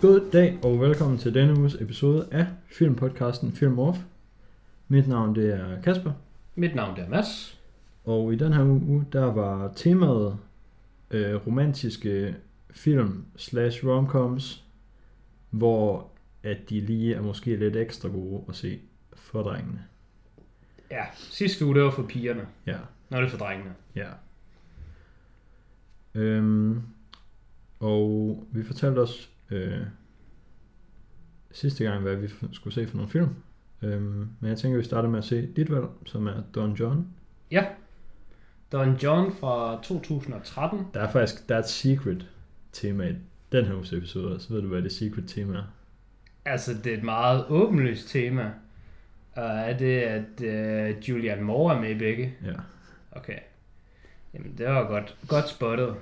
God dag og velkommen til denne uges episode af filmpodcasten Film Off. Mit navn det er Kasper, Mit navn det er Mads. og i den her uge der var temaet øh, romantiske film slash romcoms, hvor at de lige er måske lidt ekstra gode at se for drengene. Ja, sidste uge det var for pigerne. Ja, Nå, det er for drengene. ja. Øhm, og vi fortalte os øh, sidste gang, hvad vi skulle se for nogle film. Øhm, men jeg tænker, vi starter med at se dit valg, som er Don John. Ja. Don John fra 2013. Der er faktisk der er et secret tema i den her uges episode, så ved du, hvad det secret tema er. Altså, det er et meget åbenlyst tema. Og er det, at uh, Julian Moore er med i begge? Ja. Okay. Jamen, det var godt, godt spottet.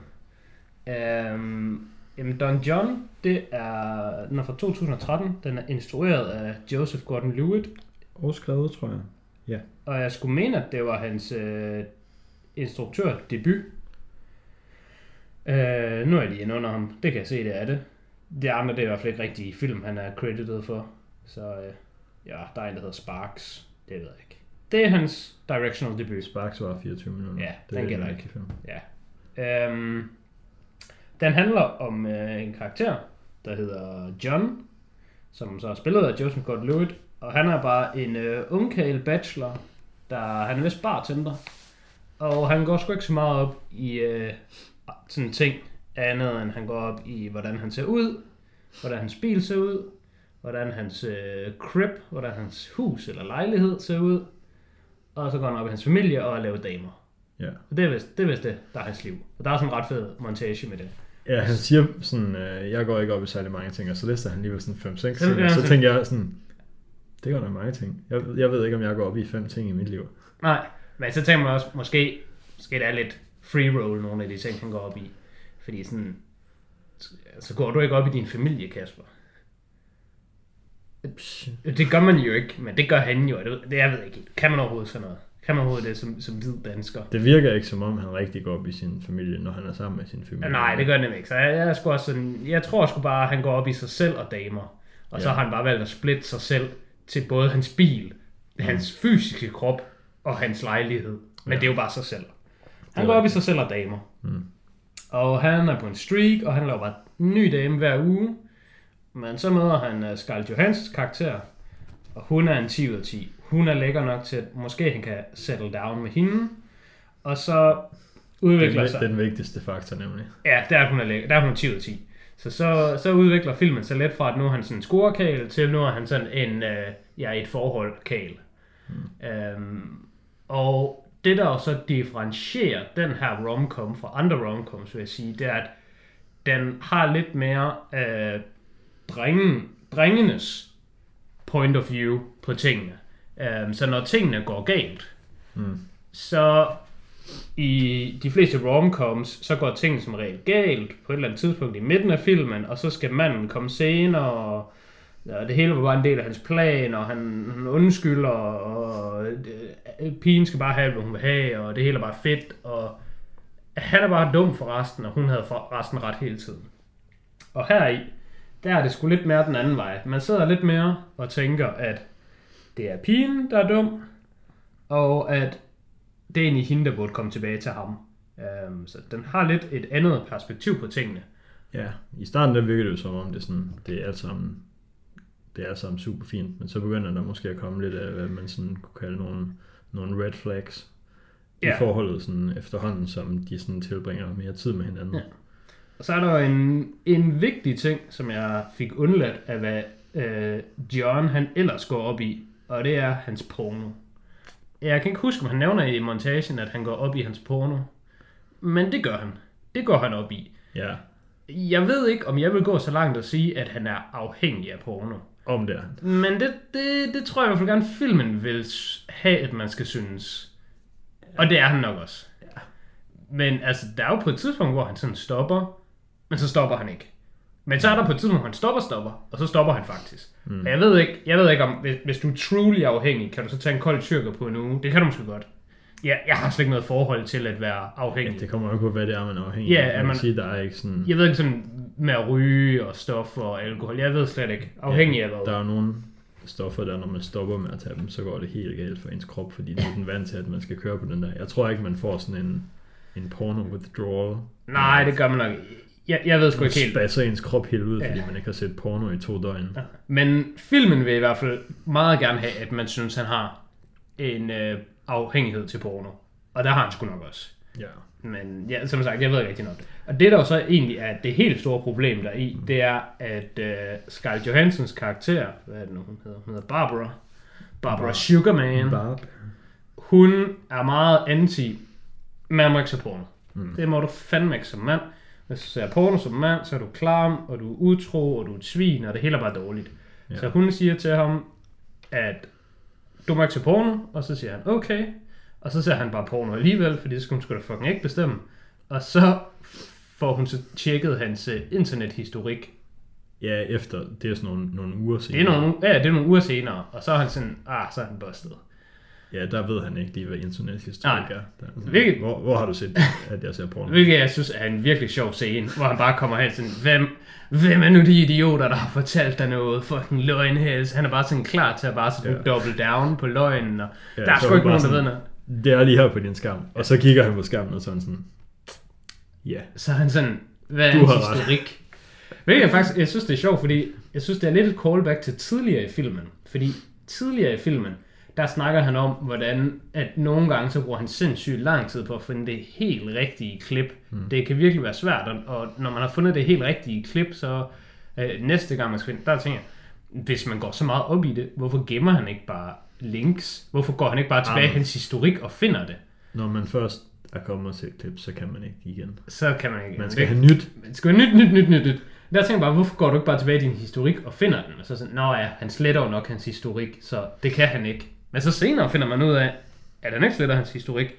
Um, jamen, Don John, det er, den er fra 2013. Den er instrueret af Joseph Gordon-Levitt. Og skrevet, tror jeg. Og jeg skulle mene, at det var hans øh, instruktør debut. Øh, nu er de inde under ham. Det kan jeg se, det er det. Det andre, det er i hvert fald ikke rigtig film, han er credited for. Så øh, ja, der er en, der hedder Sparks. Det ved jeg ikke. Det er hans directional debut. Sparks var 24 minutter. Ja, det den er gælder ikke. film. Ja. Øhm, den handler om øh, en karakter, der hedder John, som så er spillet af Joseph Gordon-Levitt, og han er bare en øh, ungkæl bachelor, der han er vist bartender, og han går sgu ikke så meget op i øh, sådan ting andet, end han går op i, hvordan han ser ud, hvordan hans bil ser ud, hvordan hans øh, crib, hvordan hans hus eller lejlighed ser ud, og så går han op i hans familie og laver damer. Ja. Og det er vist det, er vist det der er hans liv. Og der er sådan en ret fed montage med det. Ja, han siger sådan, øh, jeg går ikke op i særlig mange ting, og så lister han alligevel sådan 5-6 ting, Ja, og så tænker jeg sådan, det gør der mange ting. Jeg, jeg ved ikke, om jeg går op i fem ting i mit liv. Nej, men så tænker man også, måske, måske det er lidt free roll, nogle af de ting, han går op i. Fordi sådan, så går du ikke op i din familie, Kasper. Det gør man jo ikke, men det gør han jo. Det, det jeg ved ikke, kan man overhovedet sådan noget? Kan man overhovedet det som, som hvid dansker? Det virker ikke som om, han rigtig går op i sin familie, når han er sammen med sin familie. Ja, nej, det gør det nemlig ikke. Så jeg, jeg, også sådan, jeg tror sgu bare, at han går op i sig selv og damer. Og så Ja. har han bare valgt at splitte sig selv til både hans bil, hans fysiske krop og hans lejlighed. Men Ja. det er jo bare sig selv. Han går op i sig selv og damer. Mm. Og han er på en streak, og han laver bare en ny dame hver uge. Men så møder han uh, Scarlett Johansons karakter, og hun er en 10 ud af 10. Hun er lækker nok til, at måske han kan settle down med hende. Og så Det udvikler er sig... den vigtigste faktor nemlig. Ja, der er hun er lækker. Der er hun 10 ud af 10. Så, så, så udvikler filmen sig lidt fra, at nu er han sådan en scorekal, til nu er han sådan en, øh, ja, et forhold kal. Mm. Øhm, og det, der jo så differentierer den her romcom fra andre romcoms, vil jeg sige, det er, at den har lidt mere øh, drengen, drengenes point of view på tingene. Øhm, så når tingene går galt, Mm. så i de fleste romcoms, så går tingene som regel galt på et eller andet tidspunkt i midten af filmen, og så skal manden komme senere, og, og det hele var bare en del af hans plan, og han, han undskylder, og øh, pigen skal bare have, hvad hun vil have, og det hele er bare fedt, og han er bare dum for resten, og hun havde for resten ret hele tiden. Og her i, der er det sgu lidt mere den anden vej. Man sidder lidt mere og tænker, at det er pigen, der er dum, og at det er egentlig hende, der burde komme tilbage til ham. Um, så den har lidt et andet perspektiv på tingene. Ja, i starten der virker det jo som om, det er, sådan, det er alt sammen det er sammen super fint, men så begynder der måske at komme lidt af, hvad man sådan kunne kalde nogle, nogle red flags i Ja. forholdet sådan efterhånden, som de sådan tilbringer mere tid med hinanden. Ja. Og så er der en, en vigtig ting, som jeg fik undladt af, hvad øh, John han ellers går op i, og det er hans porno. Jeg kan ikke huske, om han nævner i montagen, at han går op i hans porno. Men det gør han. Det går han op i. ja Jeg ved ikke, om jeg vil gå så langt og sige, at han er afhængig af porno. om det. Men det, det, det tror jeg i hvert fald gerne, filmen vil have, at man skal synes. Og det er han nok også. Ja. Men altså, der er jo på et tidspunkt, hvor han sådan stopper, men så stopper han ikke. Men så er der på et tidspunkt, hvor han stopper, stopper, og så stopper han faktisk. Mm. Jeg ved ikke, jeg ved ikke om, hvis, hvis du er truly afhængig, kan du så tage en kold tyrker på en uge? Det kan du måske godt. Ja, jeg har slet ikke noget forhold til at være afhængig. Ja, det kommer jo på, hvad det er, man er afhængig Ja, af. Man man- sige, der er ikke sådan... Jeg ved ikke sådan, med at ryge og stoffer og alkohol. Jeg ved slet ikke. Afhængig af hvad. Der er jo nogle stoffer der, når man stopper med at tage dem, så går det helt galt for ens krop, fordi det er den vant til, at man skal køre på den der. Jeg tror ikke, man får sådan en, en porno withdrawal. Nej, det gør man nok. Jeg, jeg ved sgu ikke helt. Spasser ens krop helt ud, Ja. fordi man ikke har set porno i to døgn. Ja. Men filmen vil i hvert fald meget gerne have, at man synes, han har en øh, afhængighed til porno. Og der har han sgu nok også. Ja. Men ja, som sagt, jeg ved ikke rigtig nok. Og det der jo så egentlig er det helt store problem der i, det er, at øh, Scarlett Johansons karakter, hvad er det nu, hun hedder? Hun hedder Barbara. Barbara Bar- Sugarman. Barb. Hun er meget anti, man må ikke se porno. Mm. Det må du fandme ikke som mand. Hvis du ser porno som mand, så er du klam, og du er utro, og du er et svin, og det hele er bare dårligt. Ja. Så hun siger til ham, at du må ikke se porno, og så siger han, okay. Og så ser han bare porno alligevel, fordi det skulle hun sgu da fucking ikke bestemme. Og så får hun så tjekket hans øh, internethistorik. Ja, efter, det er sådan nogle, nogle uger Det siden. er nogle, ja, det er nogle uger senere, og så er han sådan, ah, så er han bustet. Ja, der ved han ikke lige, hvad internethistorik Nej. er. Der er sådan, Hvilket- hvor, hvor har du set, at jeg ser porno? Hvilket jeg synes er en virkelig sjov scene, hvor han bare kommer hen sådan, hvem, hvem er nu de idioter, der har fortalt dig noget? Fucking løgnhæs. Han er bare sådan klar til at bare sådan Ja. double down på løgnen, og Ja, der er sgu ikke nogen, der ved noget. Det er lige her på din skærm. Og så kigger han på skærmen og sådan sådan, ja, Så er han sådan, hvad er Du ret. historik? Hvilket jeg faktisk, jeg synes det er sjovt, fordi jeg synes det er lidt et callback til tidligere i filmen. Fordi tidligere i filmen, der snakker han om, hvordan at nogle gange så bruger han sindssygt lang tid på at finde det helt rigtige klip. Mm. Det kan virkelig være svært, og- og når man har fundet det helt rigtige klip, så øh, næste gang man skal finde, der tænker jeg, hvis man går så meget op i det, hvorfor gemmer han ikke bare links? Hvorfor går han ikke bare tilbage i Ah. hans historik og finder det? når man først er kommet til et klip, så kan man ikke igen. Så kan man ikke. Man skal have nyt. Det skal være nyt, nyt, nyt, nyt, nyt. Der tænker jeg bare, hvorfor går du ikke bare tilbage i din historik og finder den? Og så sådan, nå ja, han sletter jo nok hans historik, så det kan han ikke. Men så senere finder man ud af, at han ikke sletter hans historik,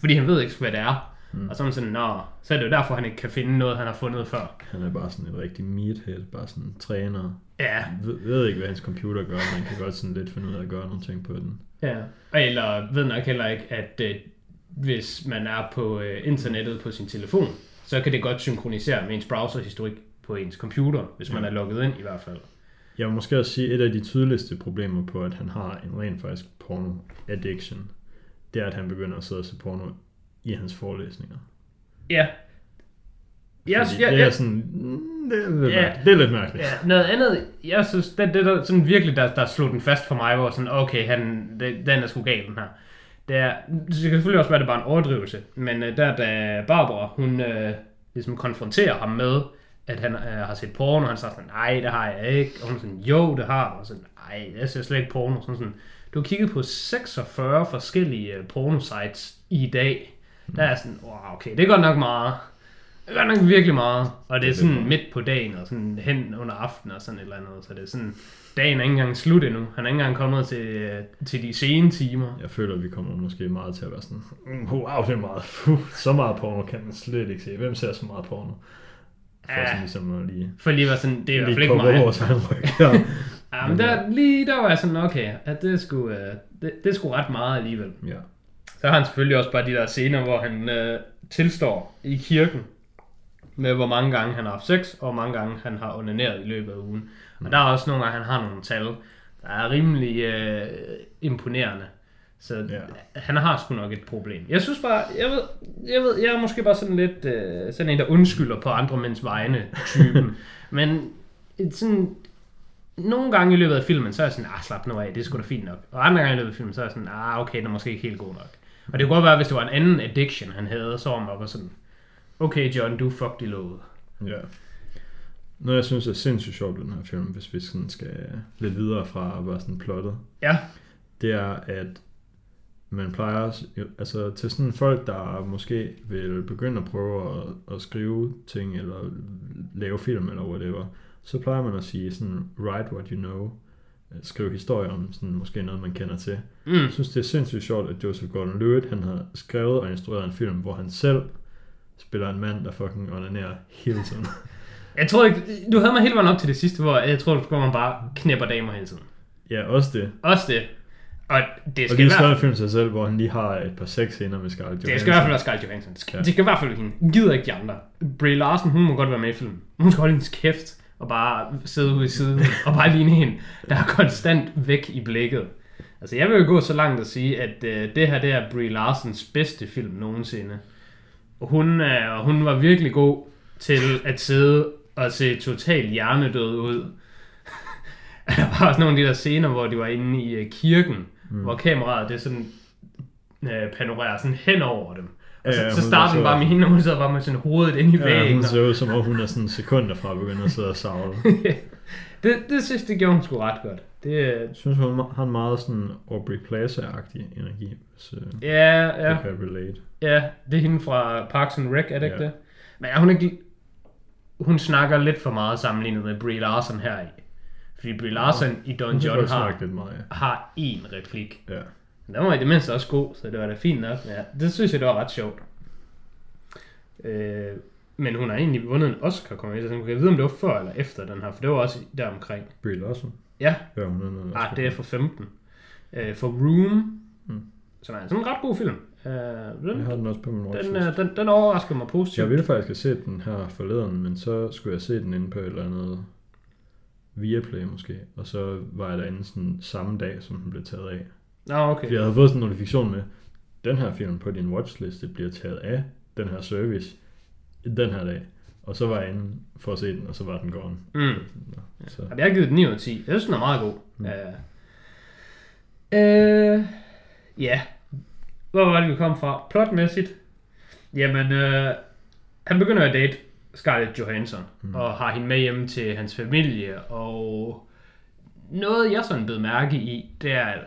fordi han ved ikke, hvad det er. Mm. Og så er man sådan, nå, så er det jo derfor, han ikke kan finde noget, han har fundet før. Han er bare sådan et rigtig meathead, bare sådan en træner. Ja, Ved, ved ikke, hvad hans computer gør, man kan godt sådan lidt finde ud af at gøre nogle ting på den. ja. Eller ved nok heller ikke, at øh, hvis man er på øh, internettet på sin telefon, så kan det godt synkronisere med ens browserhistorik på ens computer, hvis man Ja. er logget ind i hvert fald. Jeg vil måske også sige, at et af de tydeligste problemer på, at han har en rent faktisk porno addiction, det er, at han begynder at sidde og se porno i hans forelæsninger. Ja. Jeg, Fordi jeg, det er jeg, sådan, mm, det er lidt, Ja. mærkeligt. det er lidt mærkeligt. Ja, noget andet, jeg synes, det, det der sådan virkelig, der, der slog den fast for mig, hvor sådan, okay, han, det, den er sgu gal, den her. Det, er, det kan selvfølgelig også være, at det bare en overdrivelse, men øh, der da Barbara, hun øh, ligesom konfronterer ham med, at han øh, har set porno, og han siger sådan, nej, det har jeg ikke, og hun sådan, jo, det har du, og sådan, nej, jeg ser slet ikke porno, sådan sådan, du har kigget på 46 forskellige øh, pornosites i dag, der er sådan, wow, okay, det er godt nok meget, det er godt nok virkelig meget. Og det er sådan midt på dagen, og sådan hen under aftenen og sådan et eller andet. Så det er sådan, dagen er ikke engang slut endnu. Han er ikke engang kommet til, øh, til de sene timer. Jeg føler, at vi kommer måske meget til at være sådan, mm, wow, det er meget, så meget porno kan man slet ikke se. Hvem ser så meget porno? For Ja. sådan ligesom at lige, For lige var sådan, det er i hvert fald lige ikke mig. vores egen ryg. Ja. Ja, men der, lige der var jeg sådan, okay, at det skulle, øh, det, det sgu ret meget alligevel. ja. Så har han selvfølgelig også bare de der scener, hvor han øh, tilstår i kirken med, hvor mange gange han har haft sex, og hvor mange gange han har onaneret i løbet af ugen. Og der er også nogle gange, han har nogle tal, der er rimelig øh, imponerende. Så Ja. han har sgu nok et problem. Jeg synes bare, jeg ved, jeg ved, jeg er måske bare sådan lidt øh, sådan en, der undskylder på andre mænds vegne typen. Men sådan, nogle gange i løbet af filmen, så er jeg sådan, ah, slap nu af, det er sgu da fint nok. Og andre gange i løbet af filmen, så er jeg sådan, ah, okay, den er måske ikke helt god nok. Og det kunne godt være, hvis det var en anden addiction, han havde, så var man bare sådan, okay John, du fucked i låget. Ja. Noget, jeg synes er sindssygt sjovt den her film, hvis vi sådan skal lidt videre fra være sådan plottet, Ja, det er, at man plejer, altså til sådan folk, der måske vil begynde at prøve at, at skrive ting, eller lave film, eller whatever, så plejer man at sige sådan, write what you know, skrive historier om sådan måske noget, man kender til. mm. Jeg synes, det er sindssygt sjovt, at Joseph Gordon-Levitt, han har skrevet og instrueret en film, hvor han selv spiller en mand, der fucking onanerer hele tiden. Jeg tror ikke, du havde mig hele vejen op til det sidste, hvor jeg tror, hvor man bare knæpper damer hele tiden. ja, også det. Også det. Og det Og skal, lige i hvert, skrevet en film sig selv, hvor han lige har et par sex scener med Scarlett Johansson. det skal i hvert fald være Scarlett Johansson. Det skal, Ja. det skal i hvert fald være hende. Hun gider ikke de andre. Brie Larson, hun må godt være med i filmen. Hun skal holde hendes kæft og bare sidde ude i siden og bare ligne en, der er konstant væk i blikket. Altså jeg vil jo gå så langt at sige, at øh, det her det er Brie Larsons bedste film nogensinde. Og hun, øh, hun var virkelig god til at sidde og se totalt hjernedød ud. der var også nogle af de der scener, hvor de var inde i øh, kirken, mm. hvor kameraet det sådan øh, panorerer sådan hen over dem. Og så, Ja, så hun starter den bare med hende, og hun sidder bare med sådan hovedet inde i Ja, væggen. hun og- ser ud som om, hun er sådan sekunder fra at begynde at sidde og savle. det, det synes det gjorde hun sgu ret godt. Det, øh, Jeg synes, hun har en meget sådan Aubrey Plaza-agtig energi, hvis uh, ja, ja, det kan relate. ja, det er hende fra Parks and Rec, er det ikke Ja. det? Men er hun ikke... Hun snakker lidt for meget sammenlignet med Brie Larson her i. Fordi Brie Larson i Don kan John har, lidt meget, har én replik. ja. Den var i det mindste også god, så det var da fint nok. Ja, det synes jeg, det var ret sjovt. Øh, men hun har egentlig vundet en Oscar, kommer jeg på. Jeg ved, om det var før eller efter den her, for det var også der omkring. Brie Larson. Ja, Ja, hun er noget. ah, det er for 15. Øh, for Room, Mm. som er sådan en ret god film. Øh, Jeg den, har den også på min den, øh, den, den overraskede mig positivt. Jeg ville faktisk have set den her forleden, men så skulle jeg se den inde på et eller andet Viaplay måske, og så var jeg derinde sådan samme dag, som den blev taget af. Nå, okay. Fordi jeg havde fået sådan en notifikation med, den her film på din watchliste bliver taget af den her service den her dag. Og så var jeg inde for at se den, og så var den gone. Mm. Så, Ja, jeg har givet den 9 ud af 10. Jeg synes, den er meget god. Mm. Mm. Øh, ja. Hvor var det, vi kom fra? Plotmæssigt? Jamen, øh, han begynder at date Scarlett Johansson, mm. og har hende med hjem til hans familie, og noget, jeg sådan blev mærke i, det er, at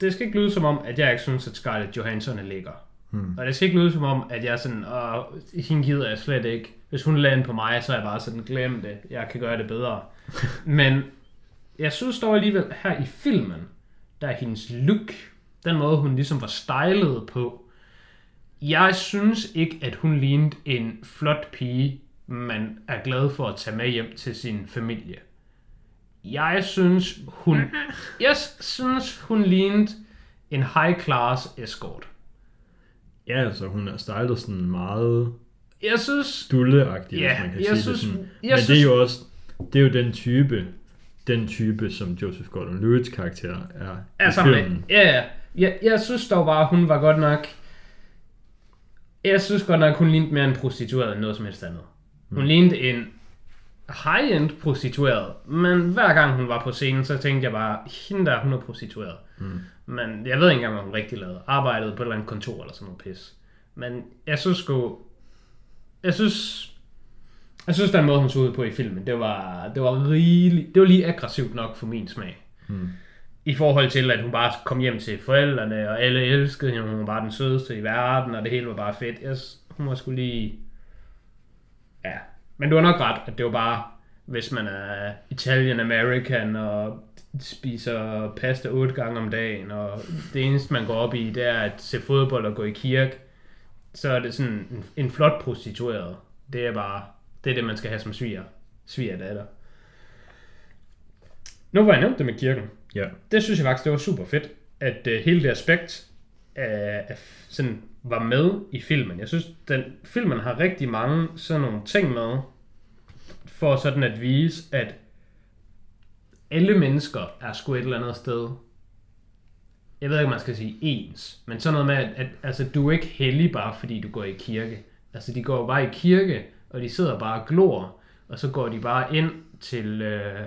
det skal ikke lyde som om, at jeg ikke synes, at Scarlett Johansson er lækker. Hmm. Og det skal ikke lyde som om, at jeg sådan, åh, hende gider jeg slet ikke. Hvis hun lader på mig, så er jeg bare sådan, glem det, jeg kan gøre det bedre. Men jeg synes dog alligevel, her i filmen, der er hendes look, den måde hun ligesom var stylet på, jeg synes ikke, at hun lignede en flot pige, man er glad for at tage med hjem til sin familie. Jeg synes, hun, jeg synes, hun lignede en high-class escort. ja, altså hun er stylet sådan meget Jeg synes, dulleagtig, Ja, hvis man kan jeg sige synes- det sådan. jeg Men synes- det er jo også, det er jo den type, den type, som Joseph Gordon-Levitt's karakter er er i filmen. Ja, ja. Jeg, jeg synes dog bare, hun var godt nok... Jeg synes godt nok, hun lignede mere en prostitueret end noget som helst andet. Hun Mm. lignede en high-end prostitueret, men hver gang hun var på scenen, så tænkte jeg bare, hende der, hun er prostitueret. Mm. Men jeg ved ikke engang, hvad hun rigtig lavede. Arbejdede på et eller andet kontor eller sådan noget pis. Men jeg synes sgu... Jeg synes... Jeg synes, den måde, hun så ud på i filmen, det var, det var rigeligt... Det var lige aggressivt nok for min smag. Mm. I forhold til, at hun bare kom hjem til forældrene, og alle elskede hende, hun var bare den sødeste i verden, og det hele var bare fedt. Jeg, hun var skulle lige... Ja, men du har nok ret, at det var bare, hvis man er Italian American og spiser pasta otte gange om dagen, og det eneste, man går op i, det er at se fodbold og gå i kirke, så er det sådan en, en flot prostitueret. Det er bare, det er det, man skal have som sviger, svigerdatter. Nu var jeg nævnt det med kirken Ja. det synes jeg faktisk, det var super fedt, at uh, hele det aspekt af, af sådan var med i filmen. Jeg synes, den filmen har rigtig mange sådan nogle ting med, for sådan at vise, at alle mennesker er sgu et eller andet sted. Jeg ved ikke, om man skal sige ens, men sådan noget med, at, at altså, du er ikke heldig bare fordi du går i kirke. Altså, de går bare i kirke, og de sidder bare og glor, og så går de bare ind til, øh,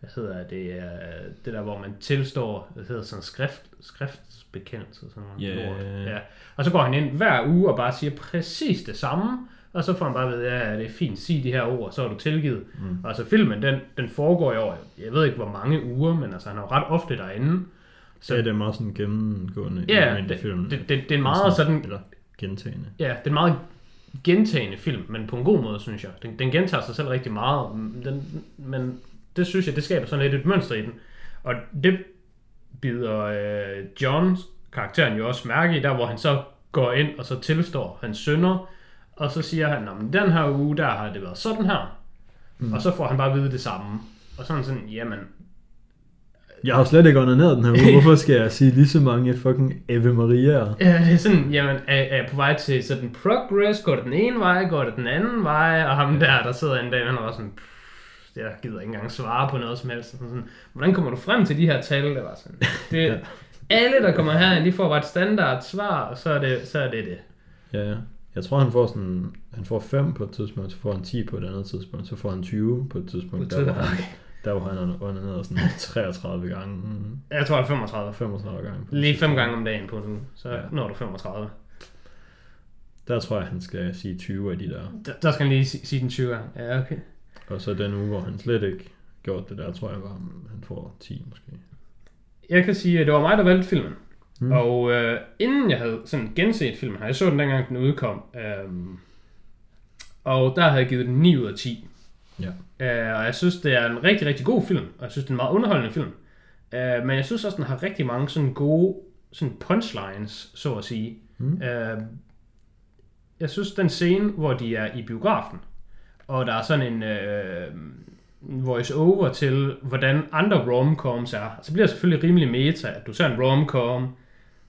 hvad hedder det, øh, det der, hvor man tilstår, hvad hedder sådan skrift, skriftsbekendelse, sådan noget lort. ja. Og så går han ind hver uge og bare siger præcis det samme, og så får han bare at vide, ja, det er fint, sig de her ord, så er du tilgivet. Mm. Og så filmen, den, den foregår i år, jeg ved ikke hvor mange uger, men altså han er jo ret ofte derinde. Så ja, det er meget sådan gennemgående Ja, i det, filmen. det, det, det er meget sådan, Eller gentagende. Ja, det er en meget gentagende film, men på en god måde, synes jeg. Den, den gentager sig selv rigtig meget, den, men det synes jeg, det skaber sådan lidt et mønster i den. Og det bider øh, Johns karakteren jo også mærke i, der hvor han så går ind og så tilstår hans sønner, og så siger han, at den her uge, der har det været sådan her. Mm. Og så får han bare at vide det samme. Og sådan sådan, jamen, Jeg har slet ikke ned den her uge. Hvorfor skal jeg sige lige så mange fucking Ave Maria'er? Ja, det er sådan, jamen, er, er jeg på vej til sådan progress? Går det den ene vej? Går det den anden vej? Og ham der, der sidder en dag, han var sådan, pff, jeg gider ikke engang svare på noget som helst. Sådan, sådan, hvordan kommer du frem til de her tal? Det var sådan, det, Ja. alle, der kommer herind, de får bare et standard svar, og så er det så er det. det. Ja, ja. Jeg tror, han får sådan, han får 5 på et tidspunkt, så får han 10 på et andet tidspunkt, så får han 20 på et tidspunkt, der hvor han, der hvor han er under ned sådan 33 gange, mm, Jeg tror, det er 35. 35 gange. Lige fem tidspunkt. gange om dagen på nu, så Ja. når du 35. Der tror jeg, han skal sige 20 af de der. Der, der skal han lige sige, sige den 20 gang. Ja, okay. Og så den uge, hvor han slet ikke gjort det der, tror jeg, var, han får 10 måske. Jeg kan sige, at det var mig, der valgte filmen. Mm. Og øh, inden jeg havde sådan genset filmen her, jeg så den dengang den udkom, øhm, og der havde jeg givet den 9 ud af 10. Ja. Øh, og jeg synes, det er en rigtig, rigtig god film, og jeg synes, det er en meget underholdende film. Øh, men jeg synes også, den har rigtig mange sådan gode sådan punchlines, så at sige. Mm. Øh, jeg synes, den scene, hvor de er i biografen, og der er sådan en øh, voice-over til, hvordan andre romcoms er, så bliver det selvfølgelig rimelig meta, at du ser en romcom,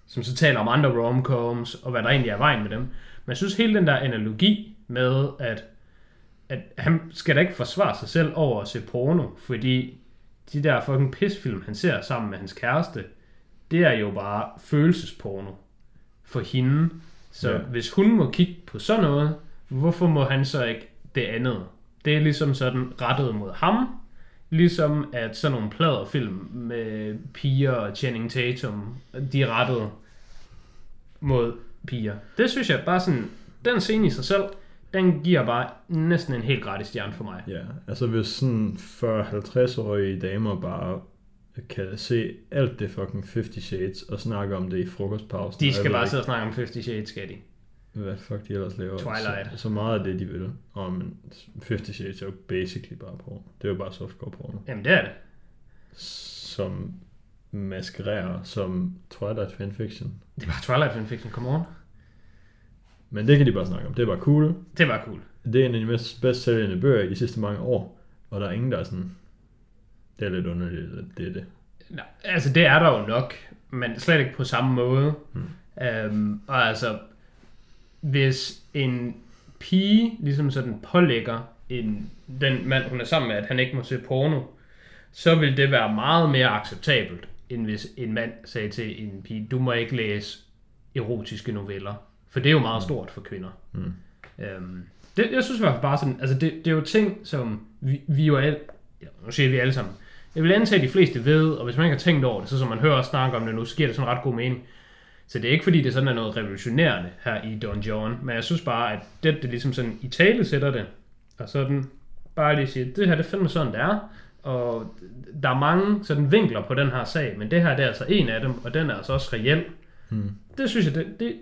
som så taler om andre romcoms, og hvad der egentlig er vejen med dem. Men jeg synes, hele den der analogi med, at, at han skal da ikke forsvare sig selv over at se porno, fordi de der fucking pisfilm, han ser sammen med hans kæreste, det er jo bare følelsesporno for hende. Så Ja. hvis hun må kigge på sådan noget, hvorfor må han så ikke det andet? Det er ligesom sådan rettet mod ham, ligesom at sådan nogle pladerfilm med piger og Channing Tatum, de er rettet mod piger. Det synes jeg bare sådan, den scene i sig selv, den giver bare næsten en helt gratis stjerne for mig. Ja, altså hvis sådan 40-50-årige damer bare kan se alt det fucking 50 Shades og snakke om det i frokostpausen. De skal bare sidde og snakke om 50 Shades, skal de. Hvad fuck de ellers laver. Twilight. Så, så meget af det, de vil. Og men 50 Shades er jo basically bare porno. Det er jo bare softcore porno. Jamen det er det. Som maskererer som Twilight fanfiction. Det er bare Twilight fanfiction, come on. Men det kan de bare snakke om. Det er bare cool. Det var cool. Det er en af de mest bedst sælgende bøger i de sidste mange år. Og der er ingen, der er sådan... Det er lidt underligt, at det er det. Nej, altså det er der jo nok, men slet ikke på samme måde. Mm. Øhm, og altså, hvis en pige ligesom sådan pålægger en, den mand, hun er sammen med, at han ikke må se porno, så vil det være meget mere acceptabelt, end hvis en mand sagde til en pige, du må ikke læse erotiske noveller. For det er jo meget stort for kvinder. Mm. Øhm, det, jeg synes i hvert fald bare sådan, altså det, det er jo ting, som vi, vi jo alle, ja, nu siger vi alle sammen, jeg vil antage, at de fleste ved, og hvis man ikke har tænkt over det, så som man hører os snakke om det nu, så giver det sådan ret god mening. Så det er ikke fordi, det sådan er noget revolutionerende her i Don John, men jeg synes bare, at det, det ligesom sådan i tale sætter det, og sådan bare lige siger, det her det er fandme sådan, det er, og der er mange sådan vinkler på den her sag, men det her det er altså en af dem, og den er altså også reel. Mm. Det synes jeg, det, det,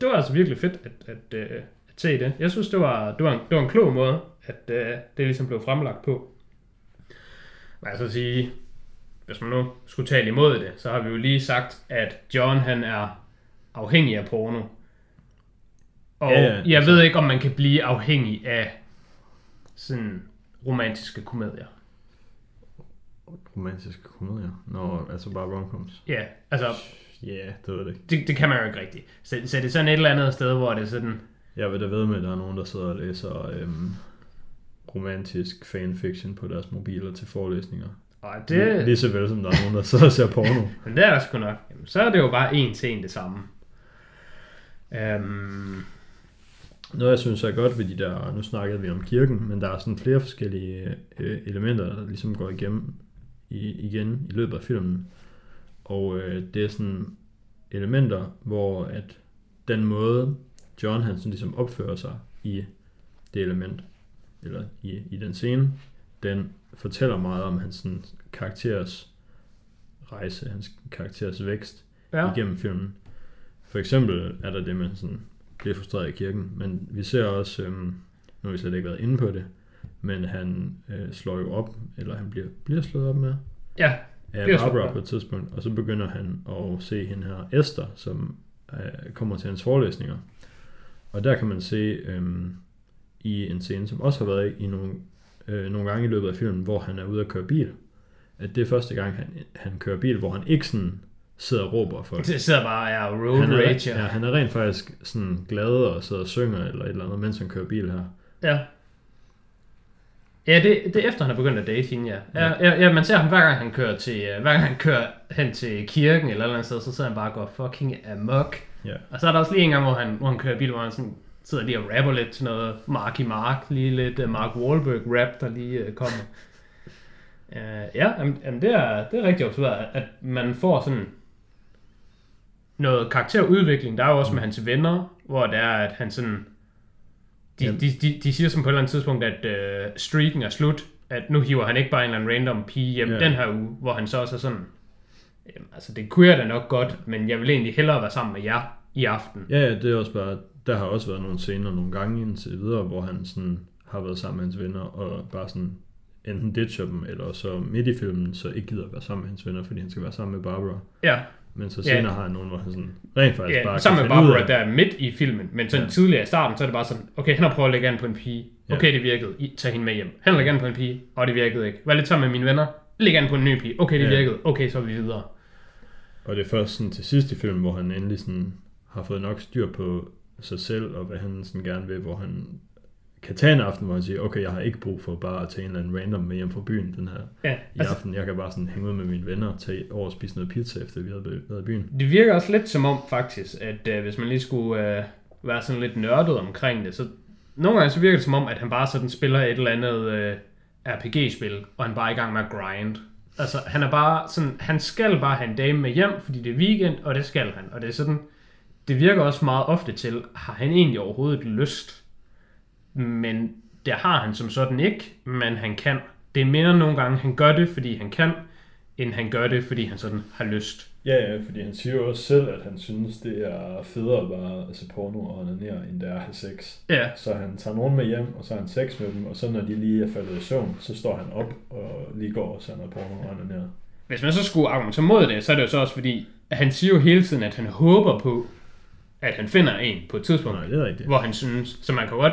det var altså virkelig fedt at, at, at, at se det. Jeg synes, det var, det var, en, det var en klog måde, at uh, det ligesom blev fremlagt på. Men altså sige, hvis man nu skulle tale imod det, så har vi jo lige sagt, at John han er afhængig af porno. Og Ja, jeg ved ikke, om man kan blive afhængig af sådan romantiske komedier. Romantiske komedier. Nå, altså bare romcoms. Ja, altså, Ja, yeah, det ved jeg ikke. det, det kan man jo ikke rigtigt. Så, så det er sådan et eller andet sted, hvor det er sådan, Jeg vil da ved med, at der er nogen, der sidder og læser øhm, romantisk fanfiction på deres mobiler til forelæsninger. Og Det... Lige så vel som der er nogen, der sidder og ser porno. Men det er der sgu nok. Jamen, så er det jo bare en til en det samme. Øhm, Noget, jeg synes er godt ved de der, nu snakkede vi om kirken, men der er sådan flere forskellige øh, elementer, der ligesom går igennem i, igen i løbet af filmen. Og øh, det er sådan elementer, hvor at den måde, John han sådan ligesom opfører sig i det element, eller i, i den scene, den fortæller meget om hans sådan, karakteres rejse, hans karakteres vækst ja. igennem filmen. For eksempel er der det, man sådan bliver frustreret i kirken, men vi ser også, øhm, nu har vi slet ikke været inde på det, men han øh, slår jo op, eller han bliver, bliver slået op med, ja, af Barbara på et tidspunkt, og så begynder han at se hende her, Esther, som øh, kommer til hans forelæsninger. Og der kan man se øhm, i en scene, som også har været i nogle, øh, nogle gange i løbet af filmen, hvor han er ude at køre bil, at det er første gang, han, han kører bil, hvor han ikke sådan sidder og råber for Det sidder bare er road han er, rage. ja, han er rent faktisk sådan glad og sidder og synger eller et eller andet, mens han kører bil her. Ja. Ja, det, det er efter, han er begyndt at date hende, ja. Ja, ja, ja man ser ham hver gang, han kører, til, øh, hver gang han kører hen til kirken eller et eller andet sted, så sidder han bare og går fucking amok. Ja. Og så er der også lige en gang, hvor han, hvor han kører bil, hvor han sådan sidder lige og rapper lidt til noget Marky Mark, lige lidt uh, Mark Wahlberg rap, der lige uh, kommer. Uh, ja, jamen, det, er, det er rigtig observeret, at man får sådan noget karakterudvikling. Der er jo også med hans venner, hvor det er, at han sådan... De, de, de, de siger som på et eller andet tidspunkt, at uh, streaken er slut. At nu hiver han ikke bare en eller anden random pige hjem Ja. den her uge, hvor han så også er sådan... Jamen, altså, det kunne jeg da nok godt, men jeg vil egentlig hellere være sammen med jer i aften. Ja, ja, det er også bare, der har også været nogle scener nogle gange indtil videre, hvor han sådan har været sammen med hans venner, og bare sådan enten ditcher dem, eller så midt i filmen, så ikke gider at være sammen med hans venner, fordi han skal være sammen med Barbara. Ja, Men så Ja. senere har han nogen, hvor han sådan rent faktisk ja bare sammen med Barbara, af- der er midt i filmen, men sådan Ja. ja. tidligere i starten, så er det bare sådan, okay, han har prøvet at lægge an på en pige. Ja. Okay, det virkede. I, tag hende med hjem. Han har lægget an på en pige, og det virkede ikke. Vær lidt sammen med mine venner. Læg an på en ny pige. Okay, det Ja. virkede. Okay, så er vi videre. Og det er først sådan til sidst i filmen, hvor han endelig sådan har fået nok styr på sig selv, og hvad han sådan gerne vil, hvor han kan tage en aften, hvor han siger, okay, jeg har ikke brug for bare at tage en eller anden random med hjem fra byen den her Ja, i altså, aften. Jeg kan bare sådan hænge ud med mine venner og tage over og spise noget pizza, efter vi havde været i byen. det virker også lidt som om, faktisk, at øh, hvis man lige skulle øh, være sådan lidt nørdet omkring det, så nogle gange så virker det som om, at han bare sådan spiller et eller andet øh, RPG-spil, og han bare er i gang med at grind. Altså, han er bare sådan, han skal bare have en dame med hjem, fordi det er weekend, og det skal han. Og det er sådan, det virker også meget ofte til, har han egentlig overhovedet lyst? Men det har han som sådan ikke, men han kan. Det er mere nogle gange, han gør det, fordi han kan, end han gør det, fordi han sådan har lyst. Ja, ja, fordi han siger jo også selv, at han synes, det er federe bare at se porno og onanere, end det er at have sex. Ja, Så han tager nogen med hjem, og så har han sex med dem, og så når de lige er faldet i søvn, så står han op og lige går og ser noget porno og onanerer. hvis man så skulle argumentere mod det, så er det jo så også fordi, at han siger jo hele tiden, at han håber på, at han finder en på et tidspunkt, Nej, det er rigtigt. hvor han synes, så man kan godt,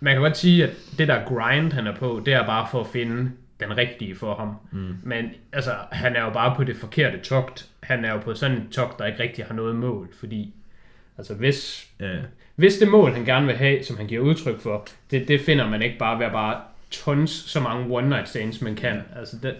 man kan godt sige, at det der grind, han er på, det er bare for at finde den rigtige for ham. Mm. Men altså, han er jo bare på det forkerte togt. Han er jo på sådan et togt, der ikke rigtig har noget mål, fordi altså hvis, Ja, hvis det mål, han gerne vil have, som han giver udtryk for, det, det finder man ikke bare ved at bare tons så mange one night stands, man kan. Altså, det,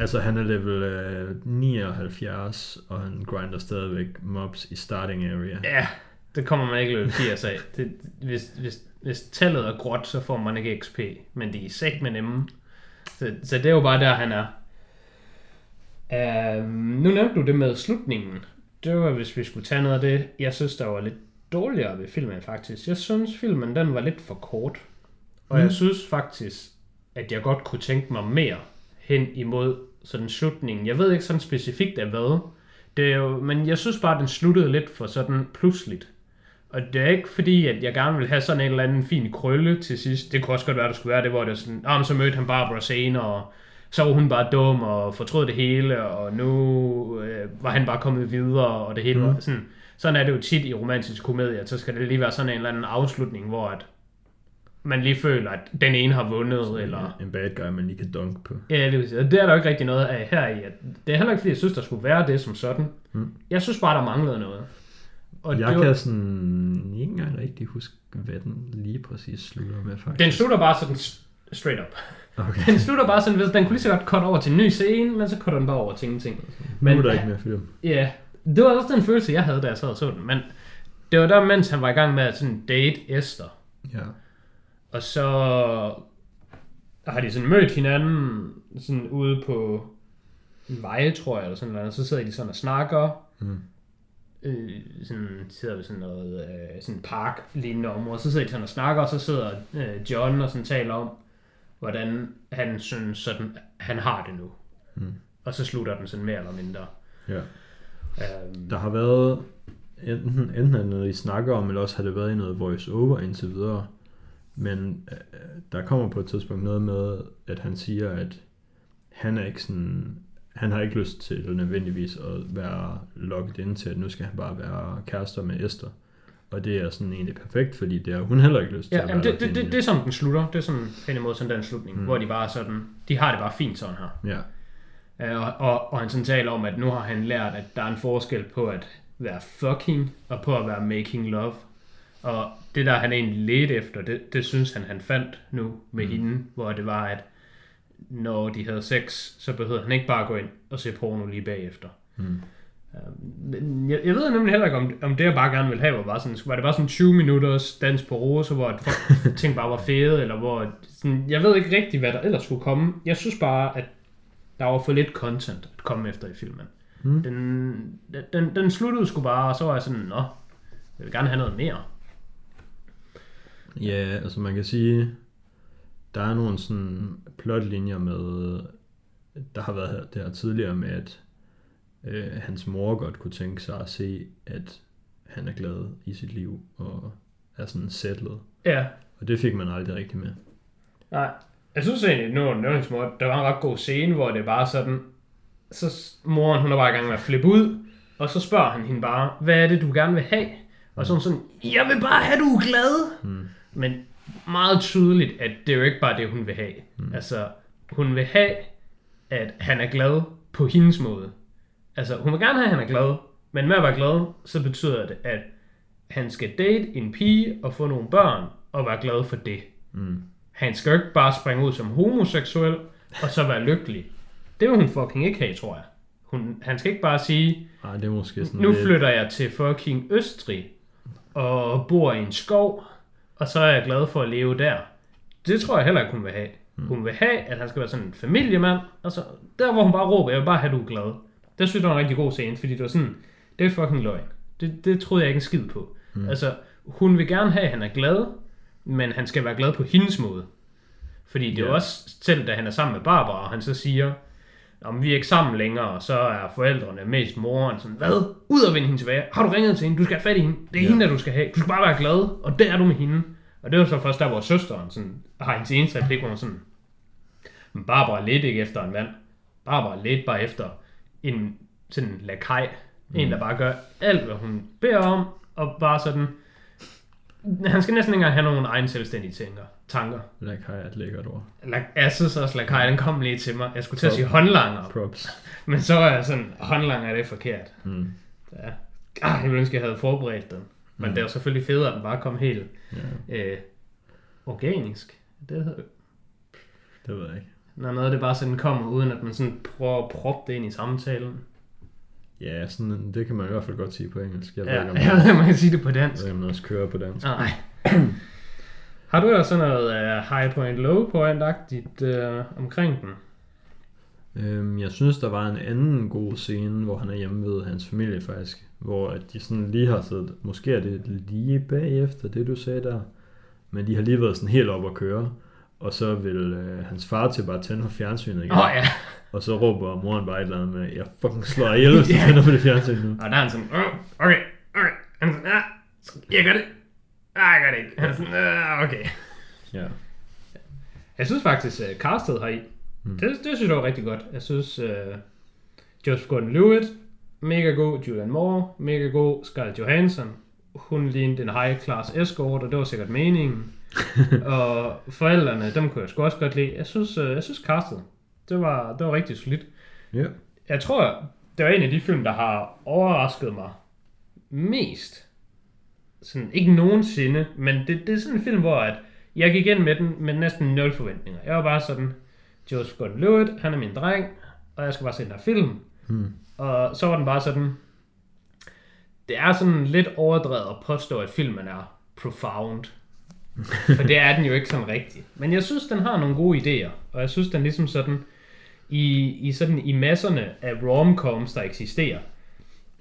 altså han er level øh, 79, og han grinder stadigvæk mobs i starting area. ja, det kommer man ikke løbe 80 af. Det, hvis, hvis, hvis tallet er gråt, så får man ikke XP, men det er sæt med nemme. Så, så det er jo bare der, han er. Um, nu nævnte du det med slutningen. Det var, hvis vi skulle tage noget af det, jeg synes, der var lidt dårligere ved filmen faktisk. Jeg synes, filmen den var lidt for kort. Og Mm. jeg synes faktisk, at jeg godt kunne tænke mig mere hen imod sådan slutningen. Jeg ved ikke sådan specifikt af hvad. Det er jo, men jeg synes bare, at den sluttede lidt for sådan pludseligt. Og det er ikke fordi, at jeg gerne vil have sådan en eller anden fin krølle til sidst. Det kunne også godt være, at der skulle være det, hvor det er sådan, ah, så mødte han Barbara senere, og så var hun bare dum og fortrød det hele, og nu øh, var han bare kommet videre, og det hele Mm. var sådan. Sådan er det jo tit i romantiske komedier, så skal det lige være sådan en eller anden afslutning, hvor at man lige føler, at den ene har vundet, eller... En bad guy, man lige kan dunk på. Ja, det, vil sige, det er der jo ikke rigtig noget af her i. At det er heller ikke, fordi jeg synes, der skulle være det som sådan. Mm. Jeg synes bare, der manglede noget. Og Jeg det var- kan sådan ikke engang rigtig huske, hvad den lige præcis slutter med, faktisk. Den slutter bare sådan straight up. Okay. Den slutter bare sådan, hvis den kunne lige så godt cut over til en ny scene, men så cutter den bare over til ingenting. Men, nu er der ikke mere film. Ja, det var også den følelse, jeg havde, da jeg sad og så den. Men det var der, mens han var i gang med at sådan date Esther. Ja. Og så har de sådan mødt hinanden sådan ude på en vej, tror jeg, eller sådan noget. Så sidder de sådan og snakker. Mm. Øh, sådan sidder ved sådan noget øh, sådan park lignende område. Så sidder de sådan og snakker, og så sidder øh, John og sådan taler om, hvordan han synes sådan, han har det nu. Mm. Og så slutter den sådan mere eller mindre. ja. Øhm, Der har været, enten, enten er det noget, I snakker om, eller også har det været i noget voice-over indtil videre. Men øh, der kommer på et tidspunkt noget med, at han siger, at han er ikke sådan, han har ikke lyst til nødvendigvis at være logget ind til, at nu skal han bare være kærester med Esther. Og det er sådan egentlig perfekt, fordi det har hun heller ikke lyst til Ja, at jamen være det, det, det, det, er sådan, den slutter. Det er sådan hen imod sådan den slutning, Mm. hvor de bare er sådan, de har det bare fint sådan her. Ja, Øh, Og, og, og han sådan taler om, at nu har han lært, at der er en forskel på at være fucking og på at være making love. Og det der han egentlig ledte efter, det, det synes han han fandt nu med mm. hende, hvor det var, at når de havde sex, så behøvede han ikke bare gå ind og se porno lige bagefter. Mm. Øhm, Jeg, jeg ved nemlig heller ikke, om, om det jeg bare gerne ville have, var, bare sådan, var det bare sådan 20 minutters dans på rose, hvor folk, ting bare var fede, eller hvor, sådan, jeg ved ikke rigtig, hvad der ellers skulle komme. Jeg synes bare, at der var for lidt content at komme efter i filmen. Mm. Den, den, den sluttede sgu bare, og så var jeg sådan, nå, jeg vil gerne have noget mere. Ja, altså man kan sige, der er nogle sådan plotlinjer med, der har været her, det her tidligere med, at øh, hans mor godt kunne tænke sig at se, at han er glad i sit liv og er sådan settlet. Ja, Og det fik man aldrig rigtig med. nej. Jeg synes egentlig, nu er det små, der var en ret god scene, hvor det bare sådan, så moren, hun er bare i gang med at flippe ud, og så spørger han hende bare, hvad er det, du gerne vil have? Og så sådan, jeg vil bare have, du er glad. Mm. Men meget tydeligt, at det er jo ikke bare det, hun vil have. Mm. Altså, hun vil have, at han er glad på hendes måde. Altså, hun vil gerne have, at han er glad, men med at være glad, så betyder det, at han skal date en pige og få nogle børn og være glad for det. Mm. Han skal jo ikke bare springe ud som homoseksuel og så være lykkelig. Det vil hun fucking ikke have, tror jeg. Hun, han skal ikke bare sige, Ej, det er måske sådan nu lidt... flytter jeg til fucking Østrig og bor i en skov, og så er jeg glad for at leve der. Det tror jeg heller ikke, hun vil have. Hun vil have, at han skal være sådan en familiemand, og så der, hvor hun bare råber, jeg vil bare have, du er glad. Det synes jeg var en rigtig god scene, fordi det var sådan, det er fucking løgn. Det, det troede jeg ikke en skid på. Mm. Altså, hun vil gerne have, at han er glad, men han skal være glad på hendes måde. Fordi det er jo Ja. også, selv da han er sammen med Barbara, og han så siger, om vi er ikke sammen længere, og så er forældrene mest moren sådan, hvad? Ud og vinde hende tilbage. Har du ringet til hende? Du skal have fat i hende. Det er Ja. hende, der du skal have. Du skal bare være glad, og der er du med hende. Og det var så først der, hvor søsteren sådan, har hendes eneste replik, hvor hun sådan, men Barbara ledte ikke efter en mand. Barbara ledte bare efter en sådan lakaj. Mm. En, der bare gør alt, hvad hun beder om, og bare sådan, han skal næsten ikke engang have nogen egen selvstændige tænker, tanker. Har jeg et lækkert ord. Jeg synes også, lakaj, den kom lige til mig. Jeg skulle til at sige håndlanger, Props. men så var jeg sådan, håndlanger er det forkert. Mm. Ja. Ah, jeg ville ønske, jeg havde forberedt den. Men Mm. det er jo selvfølgelig federe, at den bare kom helt Ja, øh, organisk. Det hedder det ved jeg ikke. Når noget det bare sådan kommer, uden at man sådan prøver at proppe det ind i samtalen. Ja, sådan, det kan man i hvert fald godt sige på engelsk. Jeg ved Ja, ikke, om jeg ved man kan sige det på jeg dansk. ved, ikke, om man også kører på dansk. Nej. Har du også sådan noget uh, high point, low point-agtigt uh, omkring den? Øhm, jeg synes, der var en anden god scene, hvor han er hjemme ved hans familie faktisk. Hvor at de sådan lige har siddet, måske er det lige bagefter det, du sagde der. Men de har lige været sådan helt op at køre. Og så vil øh, hans far til bare tænde for fjernsynet igen. Oh, ja. Og så råber moren bare et eller andet med, jeg fucking slår ihjel, hvis du tænder på det fjernsyn nu. Og der er han sådan, oh, okay, okay. Han er sådan, ah, jeg gør det. Ah, jeg gør det ikke. Han er sådan, ah, okay. Ja. Jeg synes faktisk, uh, castet her i, Mm. det, det synes jeg var rigtig godt. Jeg synes, uh, Joseph Gordon-Levitt, mega god. Julian Moore, mega god. Scarlett Johansson, hun lignede en high class escort, og det var sikkert meningen. og forældrene, dem kunne jeg sgu også godt lide. Jeg synes, uh, jeg synes castet, det var, det var rigtig solidt. Ja. Jeg tror, det var en af de film, der har overrasket mig mest. Sådan, ikke nogensinde, men det, det er sådan en film, hvor at jeg gik ind med den med næsten nul forventninger. Jeg var bare sådan, Joseph Gordon-Levitt, han er min dreng, og jeg skal bare se den her film. Hmm. Og så var den bare sådan, det er sådan lidt overdrevet at påstå, at filmen er profound. For det er den jo ikke sådan rigtigt. Men jeg synes, den har nogle gode idéer, og jeg synes, den ligesom sådan, i, i, sådan, i masserne af romcoms, der eksisterer,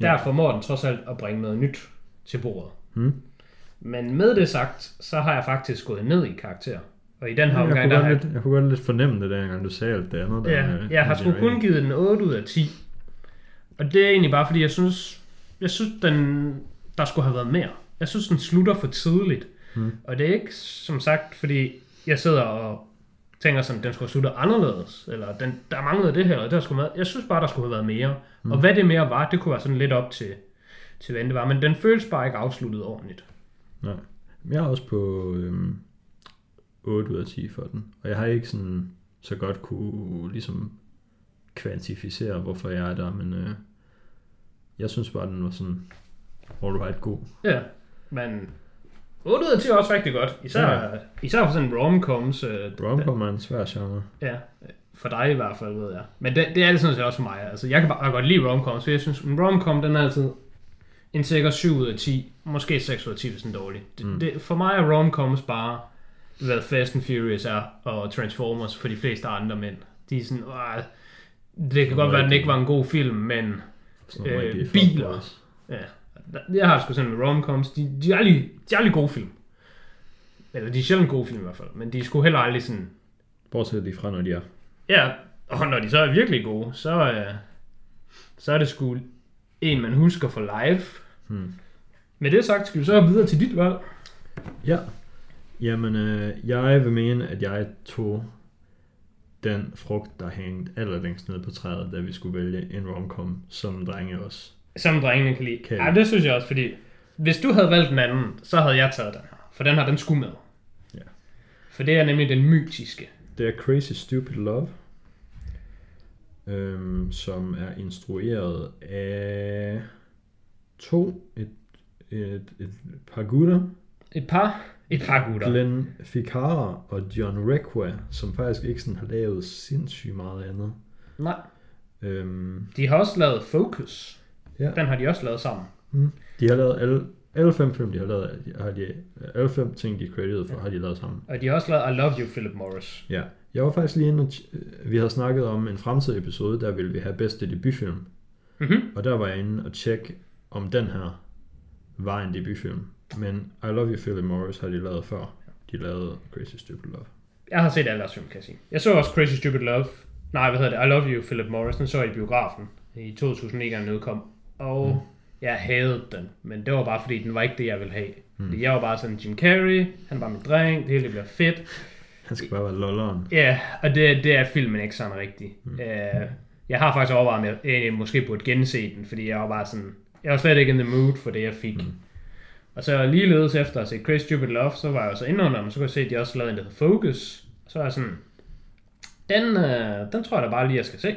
der Ja. formår den trods alt at bringe noget nyt til bordet. Hmm. Men med det sagt, så har jeg faktisk gået ned i karakter. Og i den her Jeg, omgang, der har jeg, lidt, jeg kunne godt lidt fornemme det, dengang du sagde alt det andet. Der ja, med- jeg har sgu kun givet den 8 ud af 10. Og det er egentlig bare fordi, jeg synes, jeg synes den, der skulle have været mere. Jeg synes, den slutter for tidligt. Hmm. Og det er ikke, som sagt, fordi jeg sidder og tænker sådan, den skulle have sluttet anderledes, eller den, der manglede det her, og der skulle med. Jeg synes bare, der skulle have været mere. Mm. Og hvad det mere var, det kunne være sådan lidt op til, til hvad det var. Men den føles bare ikke afsluttet ordentligt. Nej. Jeg er også på øhm, 8 ud af 10 for den. Og jeg har ikke sådan så godt kunne ligesom kvantificere, hvorfor jeg er der, men øh, jeg synes bare, den var sådan all right god. Ja, men 8 ud af 10 er også rigtig godt. Især, Ja. især for sådan en romcoms. Øh, Romcom er en svær genre. Ja, for dig i hvert fald, ved jeg. Men det, det er det sådan set også for mig. Altså, jeg kan bare godt lide romcoms, for jeg synes, en romcom, den er altid en sikker 7 ud af 10. Måske 6 ud af 10, hvis den er dårlig. Det, Mm. det, for mig er romcoms bare, hvad Fast and Furious er, og Transformers for de fleste andre mænd. De er sådan, det kan godt være, at den ikke var en god film, men Øh, biler. ja, jeg har sgu sådan med romcoms, de, de, er aldrig, de er aldrig gode film. Eller de er sjældent gode film i hvert fald, men de er sgu heller aldrig sådan, Bortset lige fra, når de er. Ja, og når de så er virkelig gode, så, øh, så er det sgu en, man husker for live. Hmm. Med det sagt, skal vi så videre til dit valg. Ja. Jamen, øh, jeg vil mene, at jeg tog den frugt, der hængte allerlængst ned på træet, da vi skulle vælge en romcom, som drenge også. Som drengene kan lide. Kan ja, det synes jeg også, fordi hvis du havde valgt den anden, så havde jeg taget den her. For den har den skulle med. Ja. For det er nemlig den mytiske. Det er Crazy Stupid Love, øhm, som er instrueret af to, et, et, et par gutter, Et par, et par gutter. Glenn Ficarra og John Requa, som faktisk ikke sådan har lavet sindssygt meget andet. Nej, Øhm, de har også lavet Focus. Ja. Den har de også lavet sammen. de har lavet alle, alle fem film, de har lavet, har de, alle fem ting, de er credited for, har de lavet sammen. Og de har også lavet I Love You, Philip Morris. Ja. Jeg var faktisk lige inde, øh, vi havde snakket om en fremtidig episode, der ville vi have bedste debutfilm. Mhm. Og der var jeg inde og tjekke, om den her var en debutfilm. Men I Love You, Philip Morris har de lavet før. De lavede Crazy Stupid Love. Jeg har set alle deres film, kan jeg sige. Jeg så også Crazy Stupid Love. Nej, hvad hedder det? I Love You, Philip Morris. Den så jeg i biografen i 2009, da den udkom. Og mm. jeg havde den. Men det var bare fordi, den var ikke det, jeg ville have. Mm. Fordi jeg var bare sådan Jim Carrey. Han var min dreng. Det hele bliver fedt. Han skal bare være lolleren. Ja, og det, det er filmen ikke sådan rigtigt. Mm. Uh, jeg har faktisk overvejet, om jeg øh, måske burde gense den. Fordi jeg var bare sådan... Jeg var slet ikke in the mood for det, jeg fik. Mm. Og så ligeledes efter at se Crazy Stupid Love, så var jeg jo så inde under dem, så kunne jeg se, at de også lavede en, der hedder Focus. Så var jeg sådan, den, øh, den tror jeg da bare lige, jeg skal se.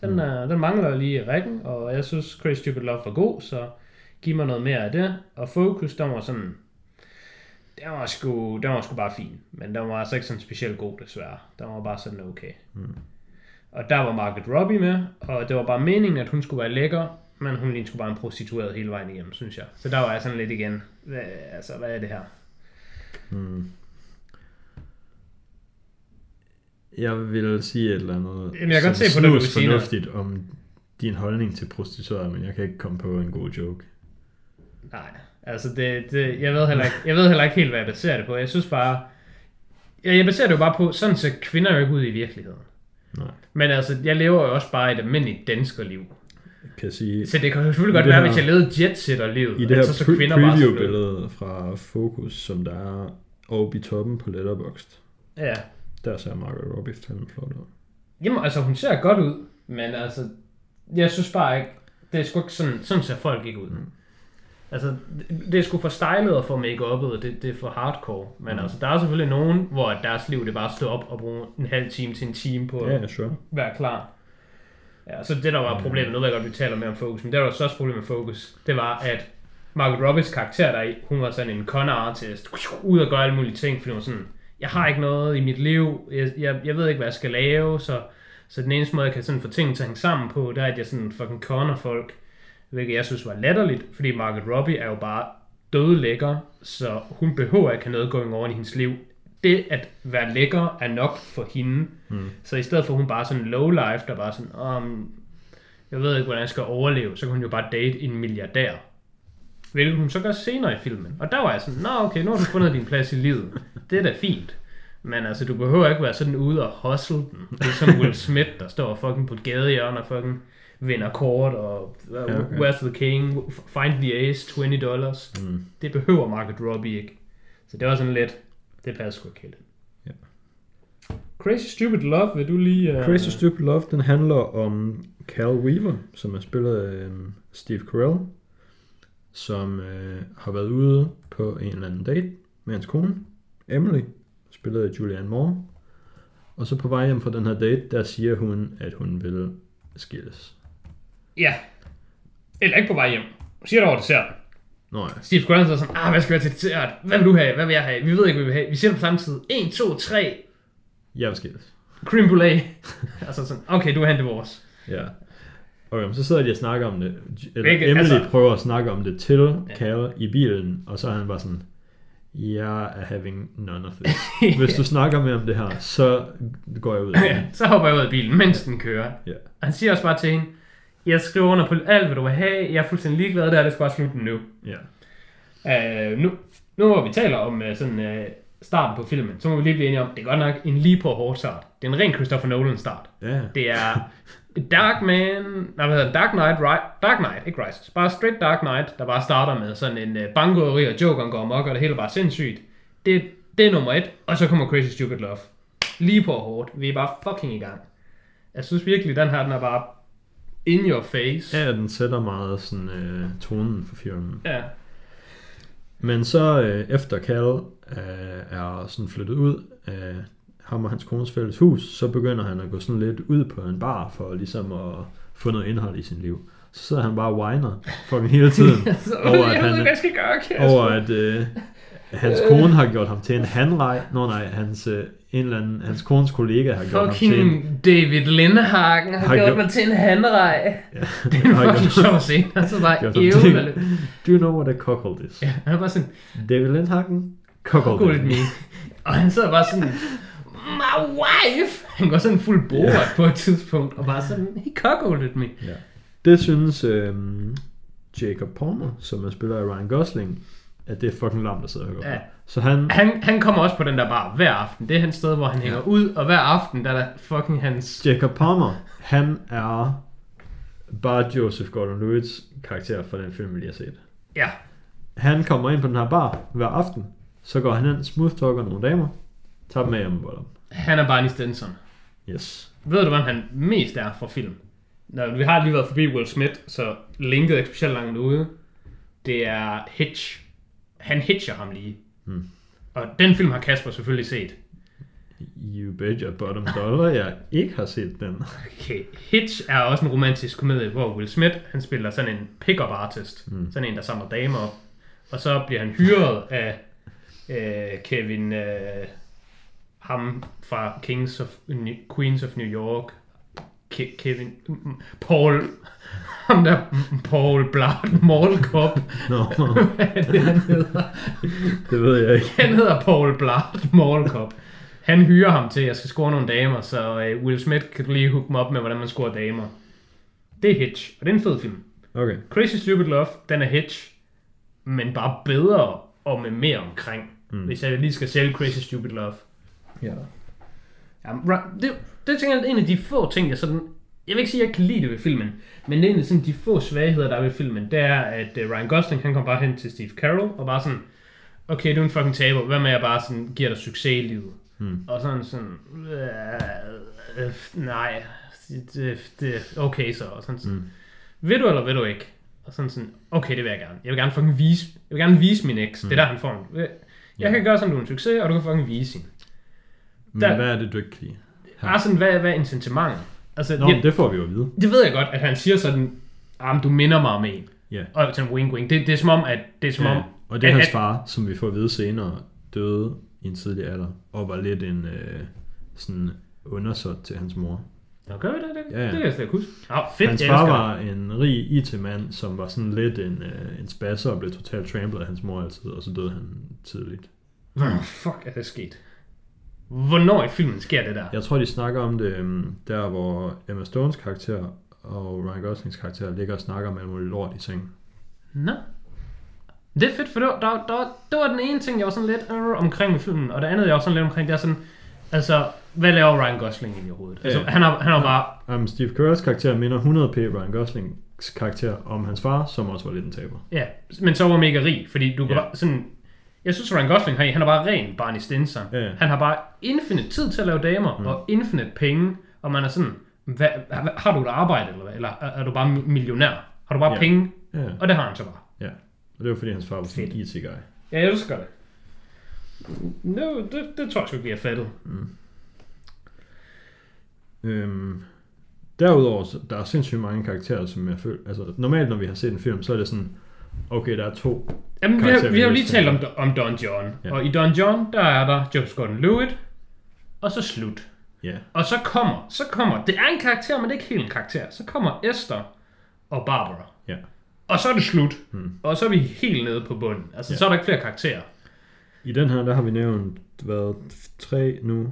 Den, mm. øh, den mangler lige i rækken, og jeg synes Crazy Stupid Love var god, så giv mig noget mere af det. Og Focus, den var sådan, den var sgu, den var sgu bare fin, men den var altså ikke sådan specielt god desværre. Den var bare sådan okay. Mm. Og der var Margaret Robbie med, og det var bare meningen, at hun skulle være lækker, men hun lignede sgu bare en prostitueret hele vejen igennem, synes jeg. Så der var jeg sådan lidt igen, hvad, altså hvad er det her? Hmm. Jeg vil sige et eller andet, Jamen, jeg kan godt se på det, du vil snus sige fornuftigt om din holdning til prostituerede, men jeg kan ikke komme på en god joke. Nej, altså det, det, jeg, ved heller ikke, jeg ved heller ikke helt, hvad jeg baserer det på. Jeg synes bare, jeg, jeg baserer det jo bare på, sådan ser kvinder jo ikke ud i virkeligheden. Nej. Men altså, jeg lever jo også bare et almindeligt danskerliv. Jeg kan sige, Så det kan jo selvfølgelig godt det være, her- hvis jeg levede jetsetter-livet, i det her så så pre- preview-billede fra Focus, som der er oppe i toppen på Letterboxd, Ja. Der ser Margaret Robbie fandme flot ud. Jamen, altså, hun ser godt ud, men altså, jeg synes bare ikke, det er sgu ikke sådan, sådan ser folk ikke ud. Mm. Altså, det, det er sgu for stylet og for make-up'et, og det, det er for hardcore. Men mm. altså, der er selvfølgelig nogen, hvor deres liv det er bare at stå op og bruge en halv time til en time på at ja, sure. være klar. Ja, så det der var problemet, nu ved jeg godt, vi taler mere om Focus, men det der var så problemet med Focus, det var, at Margaret Robbies karakter der i, hun var sådan en con artist, ud og gøre alle mulige ting, fordi hun var sådan, jeg har ikke noget i mit liv, jeg, jeg, jeg ved ikke, hvad jeg skal lave, så, så den eneste måde, jeg kan sådan få tingene til at hænge sammen på, det er, at jeg sådan fucking conner folk, hvilket jeg synes var latterligt, fordi Margaret Robbie er jo bare døde lækker, så hun behøver ikke have noget going on i hendes liv. Det at være lækker er nok for hende. Mm. Så i stedet for hun bare sådan low life, der bare sådan, um, jeg ved ikke, hvordan jeg skal overleve, så kan hun jo bare date en milliardær. Hvilket hun så gør senere i filmen. Og der var jeg sådan, nå okay, nu har du fundet din plads i livet. Det er da fint. Men altså, du behøver ikke være sådan ude og hustle den. Det er som Will Smith, der står fucking på et gadehjørne og fucking vinder kort og uh, Ja, okay. Where's the King, Find the Ace, 20 dollars. Mm. Det behøver Margaret Robbie ikke. Så det var sådan lidt, det passer sgu ikke helt. Ja. Crazy Stupid Love, vil du lige... Uh... Crazy Stupid Love, den handler om Cal Weaver, som er spillet af øhm, Steve Carell, som øh, har været ude på en eller anden date med hans kone, Emily, spillet af Julianne Moore. Og så på vej hjem fra den her date, der siger hun, at hun vil skilles. Ja. Eller ikke på vej hjem. Siger det over desserten. Nå ja. Steve Carell så sådan, ah, hvad skal vi have til dessert? Hvad vil du have? Hvad vil jeg have? Vi ved ikke, hvad vi vil have. Vi siger det på samme tid. 1, 2, 3. Jeg vil skilles. Creme brulee. altså sådan, okay, du vil have det vores. Ja. Okay, men så sidder de og snakker om det. Eller Hvilket- Emily altså- prøver at snakke om det til Ja. Cal i bilen, og så er han bare sådan, jeg er having none of this. Hvis du snakker med om det her, så går jeg ud. Ja, så hopper jeg ud af bilen, mens den kører. Ja. Og han siger også bare til hende, jeg skriver under på alt, hvad du vil have. Jeg er fuldstændig ligeglad der, det skal bare slutte nu. Ja. Uh, nu, nu hvor vi taler om uh, sådan uh, starten på filmen, så må vi lige blive enige om, det er godt nok en lige på hårdt start. Det er en ren Christopher Nolan start. Ja. Det er Dark Man, nej, hvad hedder? Dark Knight, right? Dark Knight, ikke Rises. Bare straight Dark Knight, der bare starter med sådan en uh, bankrøveri, og Jokeren går amok, og det hele bare sindssygt. Det, det er nummer et, og så kommer Crazy Stupid Love. Lige på hårdt. Vi er bare fucking i gang. Jeg synes virkelig, den her, den er bare in your face. Ja, den sætter meget sådan øh, tonen for filmen. ja. Men så øh, efter Cal øh, er sådan flyttet ud af ham og hans kones fælles hus, så begynder han at gå sådan lidt ud på en bar for ligesom at få noget indhold i sin liv. Så sidder han bare og whiner fucking hele tiden Så, over, at jeg ved han, hvad skal gøre, Kasper. over at øh, hans kone har gjort ham til en hanrej. Nå nej, hans, øh, en eller anden, hans kones kollega har gjort ham til en... Fucking David Lindehagen har, Har gjort gjort- mig til en handrej. Ja, Det er en fucking sjov scene. Altså bare lidt. Do you know what a cuckold is? Ja, han er bare sådan, David Lindhagen? Cuckold Google me. Og han sidder bare sådan, my wife! Han går sådan fuld boret Ja. på et tidspunkt, og bare sådan, he cuckolded me. Ja. Det synes øh, Jacob Palmer, som er spiller af Ryan Gosling, at det er fucking lamt at sidde og høre. Ja. Så han, Han, han kommer også på den der bar hver aften. Det er hans sted, hvor han hænger ud, og hver aften, der er der fucking hans... Jacob Palmer, han er bare Joseph Gordon-Levitt's karakter fra den film, vi lige har set. Ja, Han kommer ind på den her bar hver aften, så går han ind, smooth talker nogle damer, tager dem med hjem og dem. han er Barney Stinson. Yes. Ved du, hvem han mest er fra film? Nå, vi har lige været forbi Will Smith, så linket er ikke specielt langt ude. Det er Hitch. Han hitcher ham lige. Hmm. Og den film har Kasper selvfølgelig set. You bet your bottom dollar, jeg ikke har set den. Okay. Hitch er også en romantisk komedie, hvor Will Smith, han spiller sådan en pick-up artist. Mm. Sådan en, der samler damer op. Og så bliver han hyret af øh, Kevin, øh, ham fra Kings of, New- Queens of New York. Ke- Kevin, mm, mm, Paul, ham der, mm, Paul Blart Mallcop. Nå, Hvad er det, han hedder? det ved jeg ikke. Han hedder Paul Blart Mallcop. Han hyrer ham til, at jeg skal score nogle damer, så øh, Will Smith kan lige hooke mig op med, hvordan man scorer damer. Det er Hitch, og det er en fed film. Okay. Crazy Stupid Love, den er Hitch, men bare bedre og med mere omkring. Mm. Hvis jeg lige skal sælge Crazy Stupid Love. Ja. Jamen, det, det tænker jeg er en af de få ting, jeg sådan... Jeg vil ikke sige, at jeg kan lide det ved filmen, men det er en af sådan de få svagheder, der er ved filmen, det er, at uh, Ryan Gosling, han kommer bare hen til Steve Carell, og bare sådan, okay, du er en fucking taber, hvad med at jeg bare sådan giver dig succes i livet? Hmm. Og sådan sådan, øh, øh, nej, det, det, okay så, og sådan sådan, Mm. vil du eller vil du ikke? Og sådan sådan, okay, det vil jeg gerne. Jeg vil gerne fucking vise, jeg vil gerne vise min eks. Mm. Det er der, han får en. Jeg kan gøre sådan, du er en succes, og du kan fucking vise hende. Men Der- hvad er det, du ikke kan lide? Bare sådan, hvad, hvad er incitamentet? Altså, Nå, jeg, det får vi jo at vide. det ved jeg godt, at han siger sådan, ah, du minder mig om en. Ja. Og sådan wink wink. Det, det er som om, at det er som om, Ja. Og det er at- hans at- far, som vi får at vide senere, døde i en tidlig alder, og var lidt en øh, sådan undersåt til hans mor. Nå, gør vi det? Det, Ja, ja. det kan jeg slet ikke huske. Nå, fedt, Hans far var en rig IT-mand, som var sådan lidt en, øh, en spasser og blev totalt trampled af hans mor altid, og så døde han tidligt. Hvor fuck er det sket? Hvornår i filmen sker det der? Jeg tror, de snakker om det øhm, der, hvor Emma Stones karakter og Ryan Goslings karakter ligger og snakker om alt muligt lort i seng. Nå. Det er fedt, for det var, der, der, det var den ene ting, jeg var sådan lidt øh, omkring med filmen, og det andet, jeg var sådan lidt omkring, det er sådan, altså, hvad laver Ryan Gosling egentlig i overhovedet? Altså, Ja. han har, han har bare, Um, Steve Carells karakter minder 100p Ryan Goslings karakter om hans far, som også var lidt en taber. ja, men så var mega rig, fordi du kan bare sådan, jeg synes, Ryan Gosling, han, han er bare ren Barney Stinson. Ja. Han har bare infinite tid til at lave damer, mm. og infinite penge, og man er sådan, hvad, har du et arbejde, eller hvad? Eller er, du bare mi- millionær? Har du bare Ja. penge? Ja, Og det har han så bare. ja. Og det var fordi hans far var sådan en IT-guy. Ja, jeg elsker det. No, det, det tror jeg sgu ikke, vi har fattet. Øhm, Derudover, der er sindssygt mange karakterer, som jeg føler... Altså, normalt, når vi har set en film, så er det sådan... Okay, der er to... Jamen, vi har, vi har jo lige talt om, om Don John. Ja. Og i Don John, der er der Joseph Gordon-Levitt, og så slut. Ja, Og så kommer, så kommer, det er en karakter, men det er ikke helt en karakter. Så kommer Esther og Barbara. ja. Og så er det slut. Hmm. Og så er vi helt nede på bunden. Altså, Ja. så er der ikke flere karakterer. I den her, der har vi nævnt, hvad, tre nu.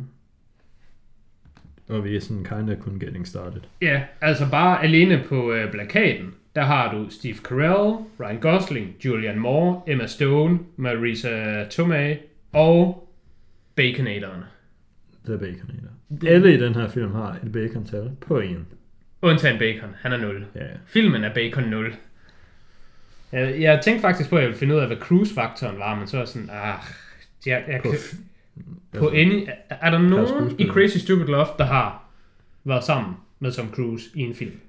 Og vi er sådan kinda kun getting started. Ja, altså bare alene på øh, plakaten, der har du Steve Carell, Ryan Gosling, Julianne Moore, Emma Stone, Marisa Tomei og Baconatoren. The Baconator. Alle i den her film har et bacon-tal på en. Undtagen Bacon, han er 0. Ja, ja. Filmen er Bacon 0. Jeg, jeg tænkte faktisk på, at jeg ville finde ud af, hvad cruise-faktoren var, men så er jeg sådan, ah, jeg, jeg f- på any, er, er der nogen i. Crazy Stupid Love, der har været sammen med Tom Cruise i en film?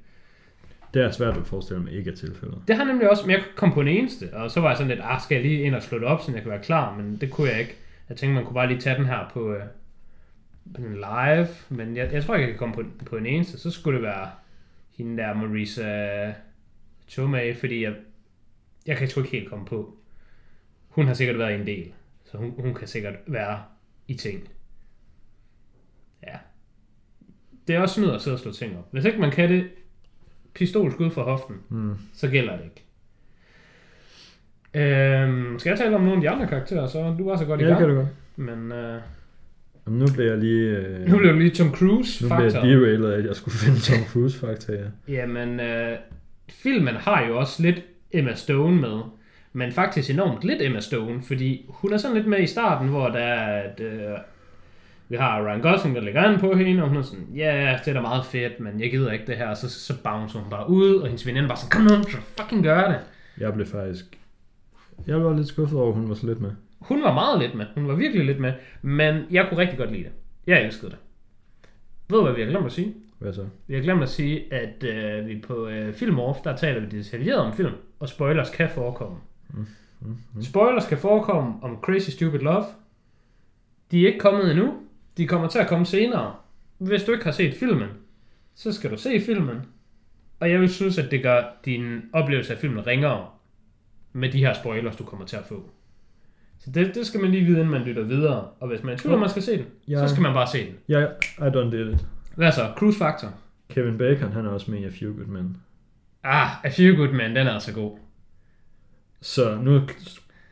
det er svært at forestille mig ikke er tilfældet. Det har nemlig også, men jeg kom på en eneste, og så var jeg sådan lidt, ah, skal jeg lige ind og slå det op, så jeg kan være klar, men det kunne jeg ikke. Jeg tænkte, man kunne bare lige tage den her på, øh, på den live, men jeg, jeg tror ikke, jeg kan komme på, på en eneste. Så skulle det være hende der, Marisa Tomei, fordi jeg, jeg kan sgu ikke helt komme på. Hun har sikkert været en del, så hun, hun kan sikkert være i ting. Ja. Det er også snyd at sidde og slå ting op. Hvis ikke man kan det pistolskud fra hoften, Mm. så gælder det ikke. Øhm, skal jeg tale om nogle af de andre karakterer, så du var så godt i Ja, det gang. kan du godt. Men øh, Jamen, nu bliver jeg lige... Øh, nu blev det lige Tom Cruise nu bliver jeg derailet at jeg skulle finde Tom Cruise fakta, ja. Jamen, øh, filmen har jo også lidt Emma Stone med. Men faktisk enormt lidt Emma Stone, fordi hun er sådan lidt med i starten, hvor der er, at øh, vi har Ryan Gosling, der lægger an på hende, og hun er sådan, ja, yeah, det er da meget fedt, men jeg gider ikke det her, og så, så bouncer hun bare ud, og hendes veninde bare sådan, kom nu, så fucking gør det. Jeg blev faktisk... Jeg var lidt skuffet over, at hun var så lidt med. Hun var meget lidt med. Hun var virkelig lidt med. Men jeg kunne rigtig godt lide det. Jeg elskede det. Ved du, hvad vi har glemt at sige? Hvad så? Vi har glemt at sige, at øh, vi på øh, Film Off, der taler vi detaljeret om film, og spoilers kan forekomme. Mm. Spoilers kan forekomme om Crazy Stupid Love. De er ikke kommet endnu. De kommer til at komme senere. Hvis du ikke har set filmen, så skal du se filmen. Og jeg vil synes, at det gør din oplevelse af filmen ringere med de her spoilers, du kommer til at få. Så det, det skal man lige vide, inden man lytter videre. Og hvis man er i tvivl om, man skal se den, Ja. så skal man bare se den. Ja, I done did it. Hvad så? Cruise Factor. Kevin Bacon, han er også med i A Few Good Men. Ah, A Few Good Men, den er altså god. Så nu,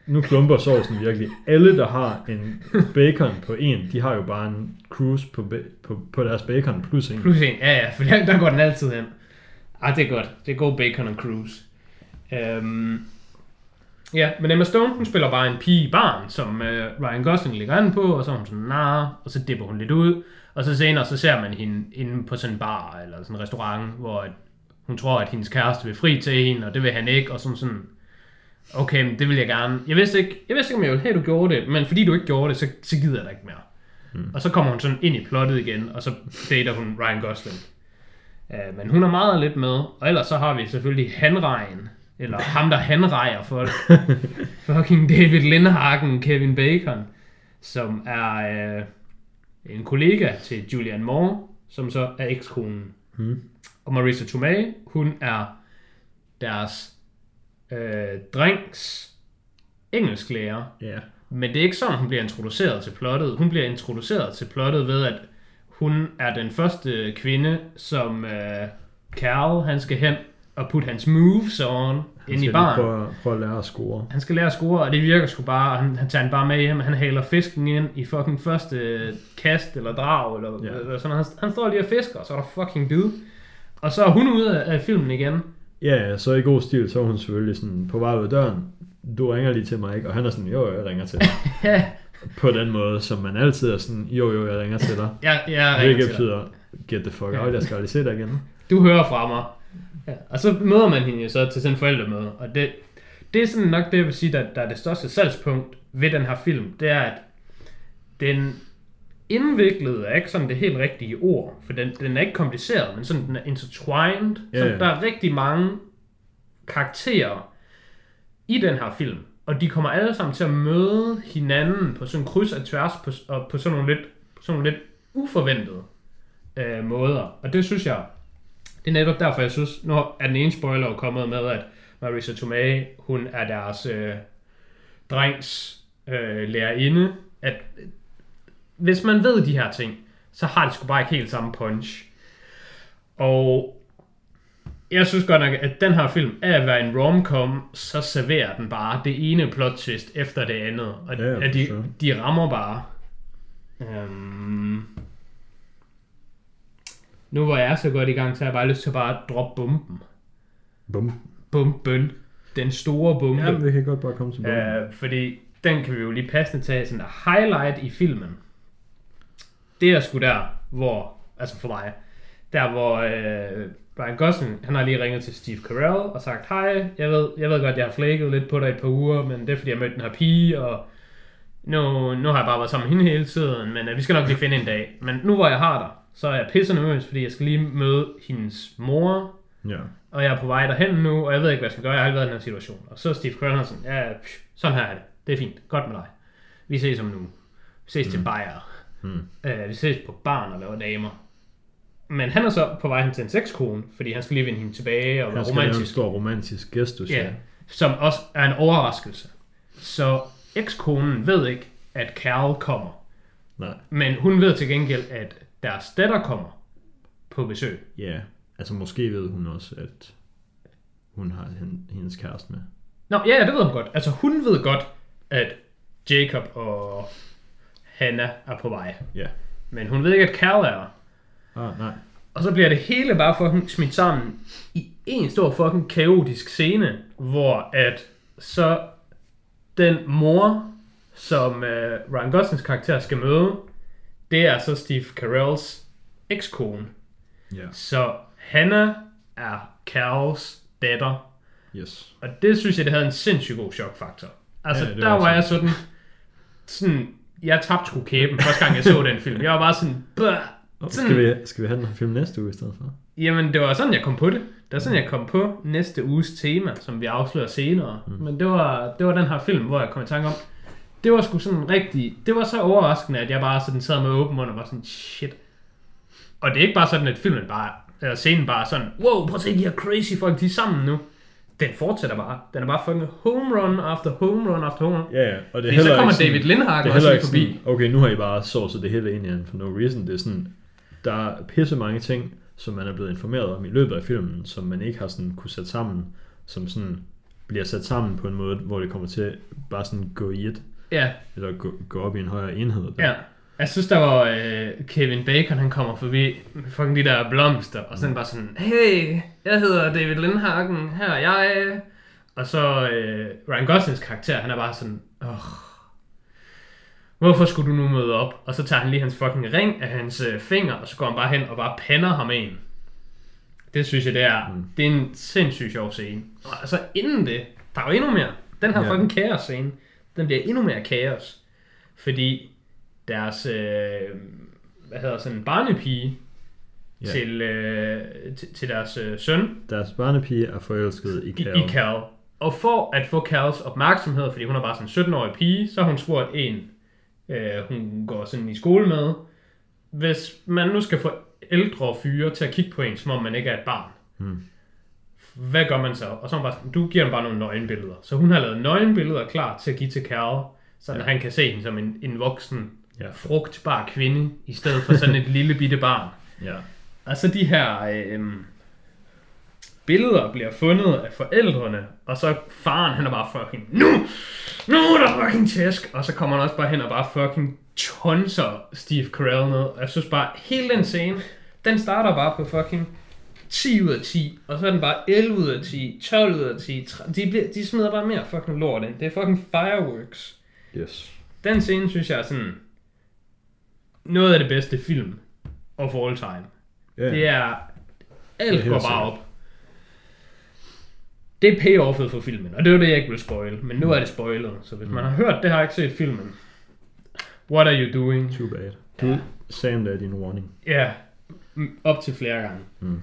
nu klumper sovsen virkelig. Alle, der har en bacon på en, de har jo bare en cruise på, ba- på, på deres bacon plus en. Plus en, ja ja, for der, der går den altid hen. Ah, det er godt. Det er god bacon og cruise. Øhm, ja, men Emma Stone, hun spiller bare en pige i barn, som øh, Ryan Gosling ligger an på, og så er hun sådan, nah, og så dipper hun lidt ud. Og så senere, så ser man hende inde på sådan en bar, eller sådan en restaurant, hvor at hun tror, at hendes kæreste vil fri til hende, og det vil han ikke, og sådan sådan, okay, men det vil jeg gerne. Jeg vidste ikke, jeg vidste ikke om jeg ville have, at du gjorde det, men fordi du ikke gjorde det, så, så gider jeg da ikke mere. Mm. Og så kommer hun sådan ind i plottet igen, og så dater hun Ryan Gosling. Uh, men hun er meget lidt med, og ellers så har vi selvfølgelig Hanrejen, eller ham der hanrejer for fucking David Lindhagen, Kevin Bacon, som er uh, en kollega til Julianne Moore, som så er ekskonen. Hmm. Og Marisa Tomei, hun er deres øh, drengs engelsklærer. Ja. Men det er ikke sådan, hun bliver introduceret til plottet. Hun bliver introduceret til plottet ved, at hun er den første kvinde, som øh, Carl, han skal hen og putte hans moves on Han ind i baren. prøve, prøve at lære at score. Han skal lære at score, og det virker sgu bare, han, han tager den bare med hjem, han haler fisken ind i fucking første kast eller drag, eller, Ja. eller sådan. Han, han står lige og fisker, og så er der fucking bid. Og så er hun ude af, af filmen igen. Ja, ja, så i god stil, så er hun selvfølgelig sådan på vej ud af døren. Du ringer lige til mig, ikke? Og han er sådan, jo, jeg ringer til dig. Ja, på den måde, som man altid er sådan, jo, jo, jeg ringer til dig. jeg, jeg ringer Hvilket til dig. betyder, get the fuck out, jeg skal aldrig se dig igen. du hører fra mig. Ja, og så møder man hende jo så til sådan en forældremøde, og det, det er sådan nok det, jeg vil sige, der, der er det største salgspunkt ved den her film, det er, at den indviklede er ikke sådan det helt rigtige ord, for den, den er ikke kompliceret, men sådan den er intertwined, Ja, så der er rigtig mange karakterer i den her film, og de kommer alle sammen til at møde hinanden på sådan kryds og tværs, på, og på sådan nogle lidt, sådan nogle lidt uforventede øh, måder. Og det synes jeg Det er netop derfor, jeg synes, nu er den ene spoiler jo kommet med, at Marisa Tomei, hun er deres øh, drengs øh, lærerinde, at hvis man ved de her ting, så har det sgu bare ikke helt samme punch. Og jeg synes godt nok, at den her film, af at være en romcom, så serverer den bare det ene plot twist efter det andet. Og Ja, at de, sure. de rammer bare. Øhm, nu hvor jeg er så godt i gang, så har jeg bare lyst til at bare droppe bomben. Bum. Bomben. Den store bombe. Ja, vi kan godt bare komme til bomben. Øh, fordi den kan vi jo lige passende tage sådan en highlight i filmen. Det er sgu der, hvor, altså for mig, der hvor øh, Brian Gosling, han har lige ringet til Steve Carell og sagt, hej, jeg ved, jeg ved godt, jeg har flækket lidt på dig et par uger, men det er fordi, jeg mødte den her pige, og nu, nu har jeg bare været sammen med hende hele tiden, men øh, vi skal nok lige finde en dag. Men nu hvor jeg har dig, så er jeg pisse nervøs, fordi jeg skal lige møde hendes mor, Ja. og jeg er på vej derhen nu, og jeg ved ikke, hvad jeg skal gøre. Jeg har aldrig været i den her situation. Og så er Steve Carell sådan, ja, psh, sådan her er det. Det er fint. Godt med dig. Vi ses om nu. Vi ses mm. til bajer. Mm. Øh, vi ses på barn og laver damer. Men han er så på vej hen til en sexkone, fordi han skal lige vinde hende tilbage og være Han skal en romantisk. stor romantisk gestus. Ja, som også er en overraskelse. Så ekskonen ved ikke, at Carl kommer. Nej. Men hun ved til gengæld, at deres datter kommer på besøg. Ja. Altså måske ved hun også, at hun har hen- hendes kæreste med. Nå, ja, ja, det ved hun godt. Altså, hun ved godt, at Jacob og Hannah er på vej. Ja. Men hun ved ikke, at Carl er der. Ah, nej. Og så bliver det hele bare fucking smidt sammen i en stor fucking kaotisk scene, hvor at så den mor, som øh, Ryan Goslings karakter skal møde, det er så Steve Carells ekskone. Ja. Så Hannah er Carls datter, Yes. Og det synes jeg, det havde en sindssygt god chokfaktor. Altså, Ja, der var var jeg sådan, sådan, jeg tabte sgu kæben, første gang jeg så den film. Jeg var bare sådan, sådan Skal vi, skal vi have den her film næste uge i stedet for? jamen det var sådan, jeg kom på det. Det var sådan, jeg kom på næste uges tema, som vi afslører senere. Mm. Men det var, det var den her film, hvor jeg kom i tanke om, det var sgu sådan rigtig, det var så overraskende, at jeg bare sådan sad med åben mund og var sådan, shit. Og det er ikke bare sådan, at filmen bare, eller scenen bare sådan, wow, prøv at se de her crazy folk, de er sammen nu. Den fortsætter bare. Den er bare fucking home run after home run after home run. Ja, ja. Og det er Fordi så kommer ikke David Lindhagen også lige forbi. sådan, okay, nu har I bare sovset det hele ind igen for no reason. Det er sådan, der er pisse mange ting, som man er blevet informeret om i løbet af filmen, som man ikke har sådan kunne sætte sammen, som sådan bliver sat sammen på en måde, hvor det kommer til bare sådan gå i et, Ja, eller gå, gå op i en højere enhed. Der. ja. Jeg synes, der var øh, Kevin Bacon, han kommer forbi med fucking de der blomster, og sådan bare sådan, hey, jeg hedder David Lindhagen, her er jeg. Og så øh, Ryan Goslings karakter, han er bare sådan, åh, hvorfor skulle du nu møde op? Og så tager han lige hans fucking ring af hans øh, finger, og så går han bare hen og bare pander ham en. Det synes jeg, det er, mm. det er en sindssygt sjov scene. Og altså inden det, der er jo endnu mere. Den her Ja. fucking kaos scene, den bliver endnu mere kaos. Fordi deres, øh, hvad hedder sådan en barnepige Ja. til, øh, til, til deres øh, søn, Deres barnepige er forelsket i i, Carol. i Cal. Og for at få Cals opmærksomhed, fordi hun er bare sådan en 17-årig pige, så har hun spurgt en, øh, hun går sådan i skole med, hvis man nu skal få ældre fyre til at kigge på en, som om man ikke er et barn, Hmm. hvad gør man så? Og så er hun bare sådan, du giver ham bare nogle nøgenbilleder. Så hun har lavet nøgenbilleder klar til at give til Cal, så. Ja. han kan se hende som en, en voksen, Ja. frugtbar kvinde, i stedet for sådan et lille bitte barn. Ja. Og så de her øh, billeder bliver fundet af forældrene, og så faren, han er bare fucking, nu, nu er der fucking tæsk, og så kommer han også bare hen og bare fucking tonser Steve Carell ned. Og jeg synes bare, hele den scene, den starter bare på fucking 10 ud af 10, og så er den bare 11 ud af 10, 12 ud af 10, 13. de, bliver, de smider bare mere fucking lort ind. Det er fucking fireworks. Yes. Den scene synes jeg er sådan noget af det bedste film of all time. Ja. Det er... Det er Alt går bare op. Det er payoffet for filmen, og det var det, jeg ikke ville spoil. Men nu er det spoilet, så hvis man har hørt det, har ikke set filmen. What are you doing? Too bad. Du sagde endda din warning. Ja, mm, op til flere gange. Mm.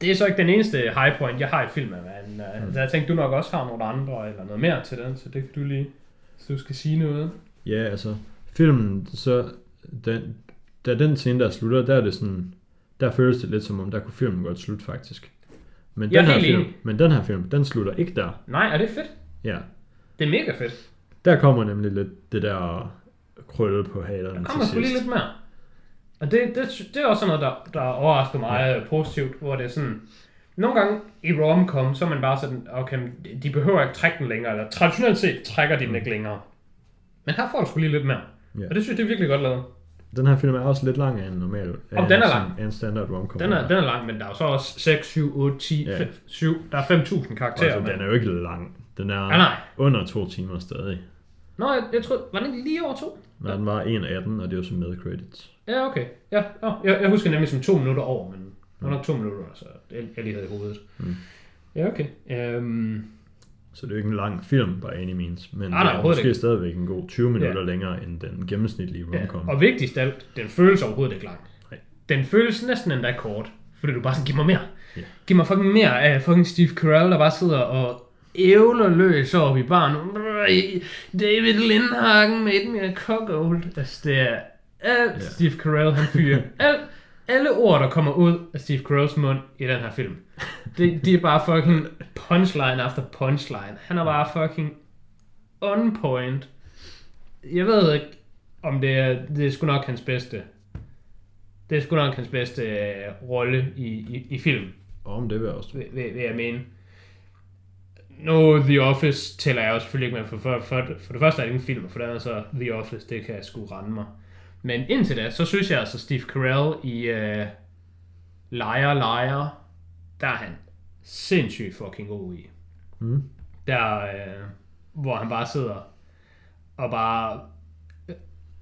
Det er så ikke den eneste high point, jeg har i filmen, men uh, jeg tænkte, du nok også har nogle andre eller noget mere til den, så det kan du lige, hvis du skal sige noget. Ja, altså, filmen, så, den, da den scene der slutter, der er det sådan, der føles det lidt som om, der kunne filmen godt slutte faktisk. Men Jeg er den, her helt film, enig. men den her film, den slutter ikke der. Nej, er det fedt? Ja. Det er mega fedt. Der kommer nemlig lidt det der krølle på halerne Der kommer til sgu lige sidst. lidt mere. Og det, det, det er også sådan noget, der, der overrasker mig ja. positivt, hvor det er sådan... Nogle gange i romcom, så er man bare sådan, okay, men de behøver ikke trække den længere, eller traditionelt set trækker de den ikke længere. Men her får du sgu lige lidt mere. Ja. Og det synes jeg, det er virkelig godt lavet. Den her film er også lidt lang af en normal. Om den er lang. En standard romcom. Den er, den er lang, men der er så også 6, 7, 8, 10, Ja. ja. 7, der er 5.000 karakterer. altså, den er jo ikke lang. Den er Ja, nej. under to timer stadig. Nå, jeg, jeg tror, var den ikke lige over to? Nej, den var 1.18, og det er jo så med credits. Ja, okay. Ja, nå, jeg, jeg husker nemlig som to minutter over, men det var nok to minutter, så det jeg lige havde i hovedet. Mm. Ja, okay. Øhm, Så det er jo ikke en lang film, by any means. Men Nej, det nej, er overhovedet måske ikke. stadigvæk en god 20 minutter Ja. længere end den gennemsnitlige ja. romcom. Og vigtigst af alt, den føles overhovedet ikke lang. Nej. Den føles næsten endda kort, fordi du bare sådan, giv mig mere. Ja. Giv mig fucking mere af fucking Steve Carell, der bare sidder og ævler løs over i barn. David Lindhagen made me a cuckold. Altså, det er alt Ja. Steve Carell, han fyrer. alt, alle ord, der kommer ud af Steve Carells mund i den her film, det, de er bare fucking punchline efter punchline. Han er bare fucking on point. Jeg ved ikke, om det er, det er sgu nok hans bedste. Det er sgu nok hans bedste øh, rolle i, i, i film, om det vil jeg også vil, vil, vil jeg mene. Nu, The Office tæller jeg jo selvfølgelig ikke med, for, for, for, for det første er det ikke en film, og for det andet så The Office, det kan jeg sgu rende mig. Men indtil da, så synes jeg altså Steve Carell i uh, Liar Liar, der er han sindssygt fucking god i. Mm. Der, øh, hvor han bare sidder og bare øh,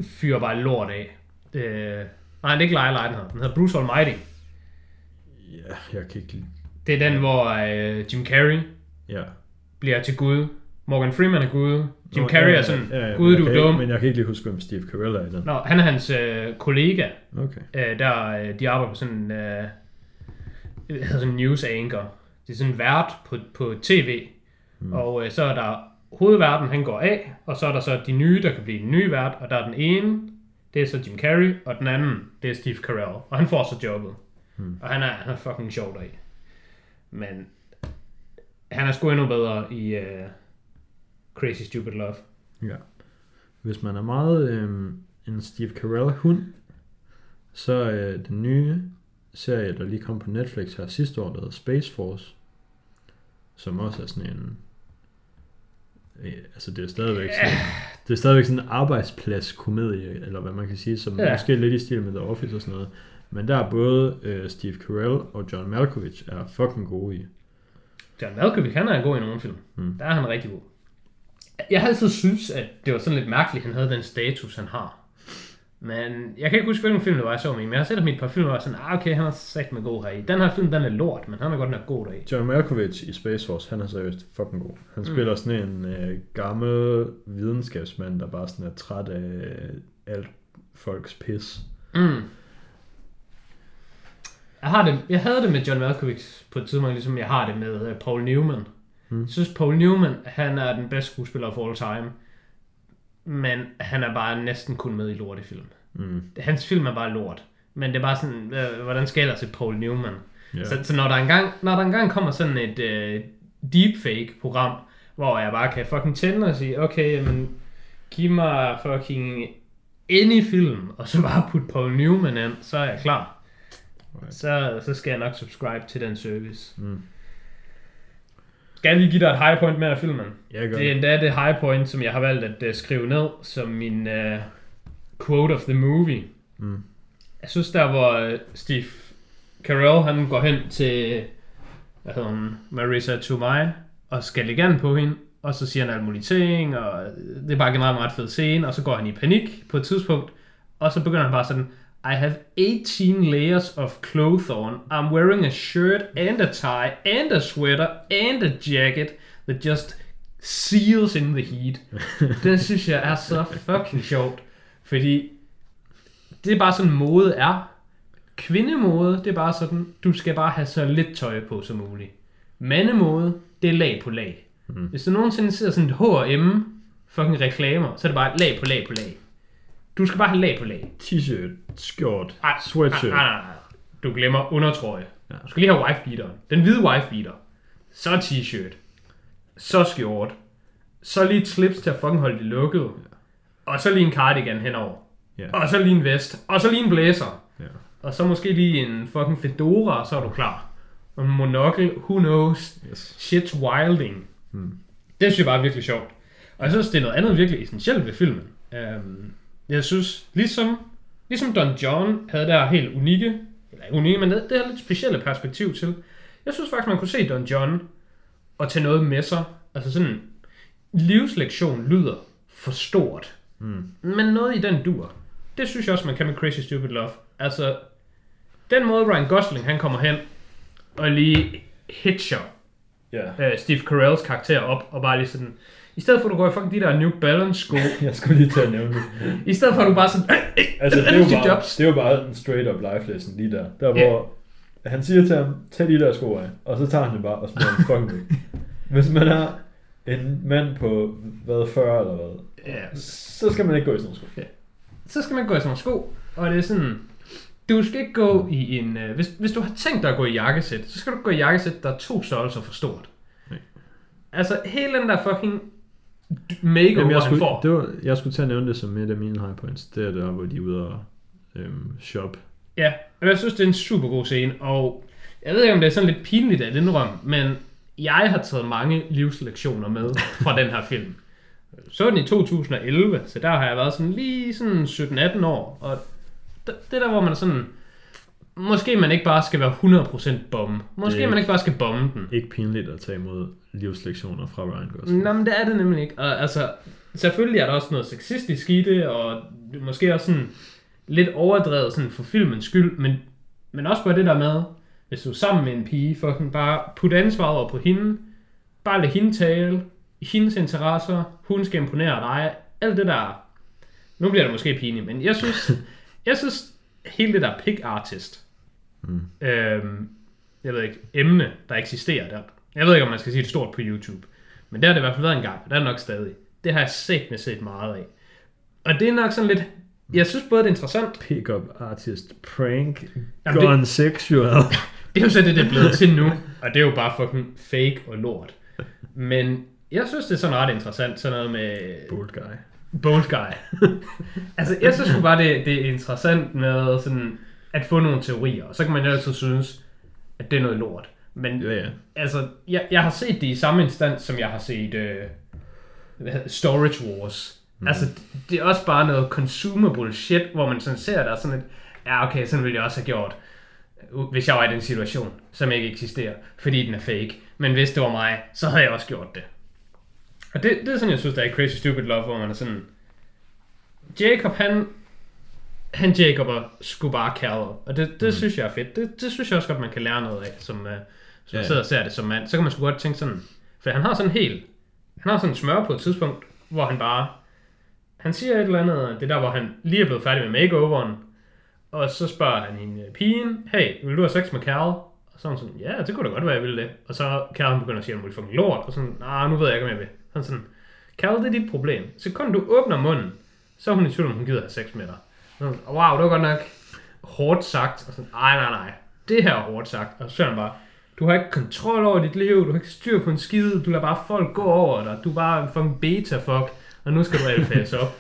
fyrer bare lort af. Øh, nej, det er ikke Liar Liar, den hedder. Den hedder Bruce Almighty. Ja, jeg kan ikke lide... Det er den, hvor øh, Jim Carrey Ja. bliver til Gud. Morgan Freeman er Gud. Jim Carrey ja, er sådan, ja, ja, Gud, men du jeg er dum. Ikke, men jeg kan ikke lige huske, hvem Steve Carell er i den. Nå, han er hans øh, kollega, Okay. øh, der øh, de arbejder på sådan, øh, hedder sådan news anchor. Det er sådan vært på, på tv, mm. og øh, så er der hovedverden, han går af, og så er der så de nye, der kan blive en ny vært, og der er den ene, det er så Jim Carrey, og den anden, det er Steve Carell, og han får så jobbet. Mm. Og han er, han er fucking sjov deri. Men han er sgu endnu bedre i øh, Crazy Stupid Love. Ja. Hvis man er meget øh, en Steve Carell-hund, så øh, den nye serie, der lige kom på Netflix her sidste år, der hedder Space Force, som også er sådan en... Øh, altså det er stadigvæk sådan, det er stadigvæk sådan en arbejdsplads-komedie, eller hvad man kan sige, som Ja. måske lidt i stil med The Office og sådan noget. Men der er både øh, Steve Carell og John Malkovich er fucking gode i. John Malkovich, han er god i nogle film. Mm. Der er han rigtig god. Jeg har altid synes, at det var sådan lidt mærkeligt, at han havde den status, han har. Men jeg kan ikke huske, hvilken film det var, jeg så med, men jeg har set ham i et par film, var sådan, ah, okay, han er sagt med god her i. Den her film, den er lort, men han er godt nok god deri. John Malkovich i Space Force, han er seriøst fucking god. Han Mm. spiller sådan en øh, gammel videnskabsmand, der bare sådan er træt af alt folks pis. Mm. Jeg, har det, jeg havde det med John Malkovich på et tidspunkt, ligesom jeg har det med uh, Paul Newman. Mm. Jeg synes, Paul Newman, han er den bedste skuespiller of all time. Men han er bare næsten kun med i lortefilm. Mm. Hans film er bare lort. Men det er bare sådan, øh, hvordan skal jeg til Paul Newman? Ja. Så, så når, der engang, når der engang kommer sådan et øh, deepfake-program, hvor jeg bare kan fucking tænde og sige, okay, men giv mig fucking any film, og så bare putte Paul Newman ind, så er jeg klar. Right. Så, så skal jeg nok subscribe til den service. Mm. Skal jeg lige give dig et high point med af filmen? Jeg gør Det er endda det high point, som jeg har valgt at uh, skrive ned som min uh, quote of the movie. Mm. Jeg synes der, hvor uh, Steve Carell, han går hen til, hvad hedder hun, Marissa Tomei, og skal an på hende, og så siger han alle mulige ting, og det er bare generelt en ret fed scene, og så går han i panik på et tidspunkt, og så begynder han bare sådan, I have 18 layers of clothes on. I'm wearing a shirt and a tie and a sweater and a jacket that just seals in the heat. det synes jeg er så fucking sjovt. Fordi det er bare sådan mode er. Kvindemode, det er bare sådan, du skal bare have så lidt tøj på som muligt. Mandemode, det er lag på lag. Mm. Hvis du nogensinde ser sådan et H&M fucking reklamer, så er det bare lag på lag på lag. Du skal bare have lag på lag. T-shirt, skjort, Ej, sweatshirt. Nej, nej, nej. du glemmer undertrøje. Ja. Du skal lige have wifebeateren. Den hvide wifebeater. Så t-shirt. Så skjort. Så lige et slips til at fucking holde det lukket. Og så lige en cardigan henover. Ja. Og så lige en vest. Og så lige en blæser. Ja. Og så måske lige en fucking fedora, og så er du klar. Og en monokkel, who knows. Yes. Shit's wilding. Hmm. Det synes jeg bare er virkelig sjovt. Og jeg synes, det er noget andet virkelig essentielt ved filmen. Um, jeg synes, ligesom, ligesom Don John havde der helt unikke, eller ikke unikke, men det det her lidt specielle perspektiv til. Jeg synes faktisk, man kunne se Don John og tage noget med sig. Altså sådan, livslektion lyder for stort. Mm. Men noget i den dur. Det synes jeg også, man kan med Crazy Stupid Love. Altså, den måde Ryan Gosling, han kommer hen og lige hitcher Ja. øh, Steve Carells karakter op, og bare lige sådan, i stedet for at du går i fucking de der New Balance sko, Jeg skulle lige til at nævne det. i stedet for at du bare sådan, øh, øh, Altså, det er, jo bare, Jobs. det er jo bare en straight up life lesson lige der. Der Ja. hvor han siger til ham, tag de der sko af, og så tager han det bare og smider dem fucking væk. Hvis man er en mand på, hvad, 40 eller hvad, Ja, så skal man ikke gå i sådan nogle sko. så skal man gå i sådan nogle sko, og det er sådan, du skal ikke gå i en, øh, hvis, hvis du har tænkt dig at gå i jakkesæt, så skal du gå i jakkesæt, der er to størrelser for stort. Nej. Altså, hele den der fucking makeover, Jamen, jeg, han skulle, får. det var, jeg skulle til at nævne det som et af mine high points. Det er der, hvor de er ude og øhm, shop. Ja, og jeg synes, det er en super god scene, og jeg ved ikke, om det er sådan lidt pinligt at indrømme, men jeg har taget mange livslektioner med fra den her film. Så den i 2011, så der har jeg været sådan lige sådan 17-18 år, og det, der, hvor man sådan, måske man ikke bare skal være 100% bombe. Måske man ikke bare skal bombe den. Ikke pinligt at tage imod livslektioner fra Ryan Gosling. Nå, men det er det nemlig ikke. Og, altså, selvfølgelig er der også noget sexistisk i det, og måske også sådan lidt overdrevet sådan for filmens skyld, men, men også bare det der med, hvis du er sammen med en pige, fucking bare putte ansvaret over på hende, bare lade hende tale, hendes interesser, hun skal imponere dig, alt det der. Nu bliver det måske pinligt, men jeg synes, jeg synes hele det der pick artist, Mm. øhm, jeg ved ikke, emne, der eksisterer der. Jeg ved ikke, om man skal sige det stort på YouTube. Men det har det i hvert fald været en gang, og det er det nok stadig. Det har jeg set med set meget af. Og det er nok sådan lidt... Jeg synes både, det er interessant. Pickup artist prank Jamen, gone sexual. Det er jo så det, det er blevet til nu. Og det er jo bare fucking fake og lort. Men jeg synes, det er sådan ret interessant. Sådan noget med... Bold guy. Bold guy. altså, jeg synes bare, det, det er interessant med sådan at få nogle teorier. Og så kan man jo altid synes, at det er noget lort. Men Ja, ja. altså, jeg, jeg har set det i samme instans, som jeg har set øh? Storage Wars. Mm. Altså, det er også bare noget consumable shit, hvor man sådan ser der sådan et, ja okay, sådan ville jeg også have gjort, hvis jeg var i den situation, som ikke eksisterer, fordi den er fake. Men hvis det var mig, så havde jeg også gjort det. Og det, det er sådan, jeg synes, der er Crazy Stupid Love, hvor man er sådan, Jacob, han, han Jacober skulle bare kalde, og det, det mm. synes jeg er fedt. Det, det synes jeg også godt, man kan lære noget af, som, uh, som Ja. ja. sidder og ser det som mand. Så kan man sgu godt tænke sådan, for han har sådan helt, han har sådan en smør på et tidspunkt, hvor han bare, han siger et eller andet, det er der, hvor han lige er blevet færdig med makeoveren, og så spørger han en øh, pigen, hey, vil du have sex med Carl? Og så er hun sådan, ja, det kunne da godt være, jeg ville det. Og så han begynder at sige, at vil fucking lort, og sådan, nej, nu ved jeg ikke, om jeg vil. Han sådan, Carl, det er dit problem. Så kun du åbner munden, så er hun i tvivl, om hun gider have sex med dig. Så hun sådan, wow, det var godt nok hårdt sagt. Og sådan, nej, nej, nej, det her er hårdt sagt. Og så er han bare, du har ikke kontrol over dit liv, du har ikke styr på en skide, du lader bare folk gå over dig, du er bare en fucking beta-fuck, og nu skal du fase op.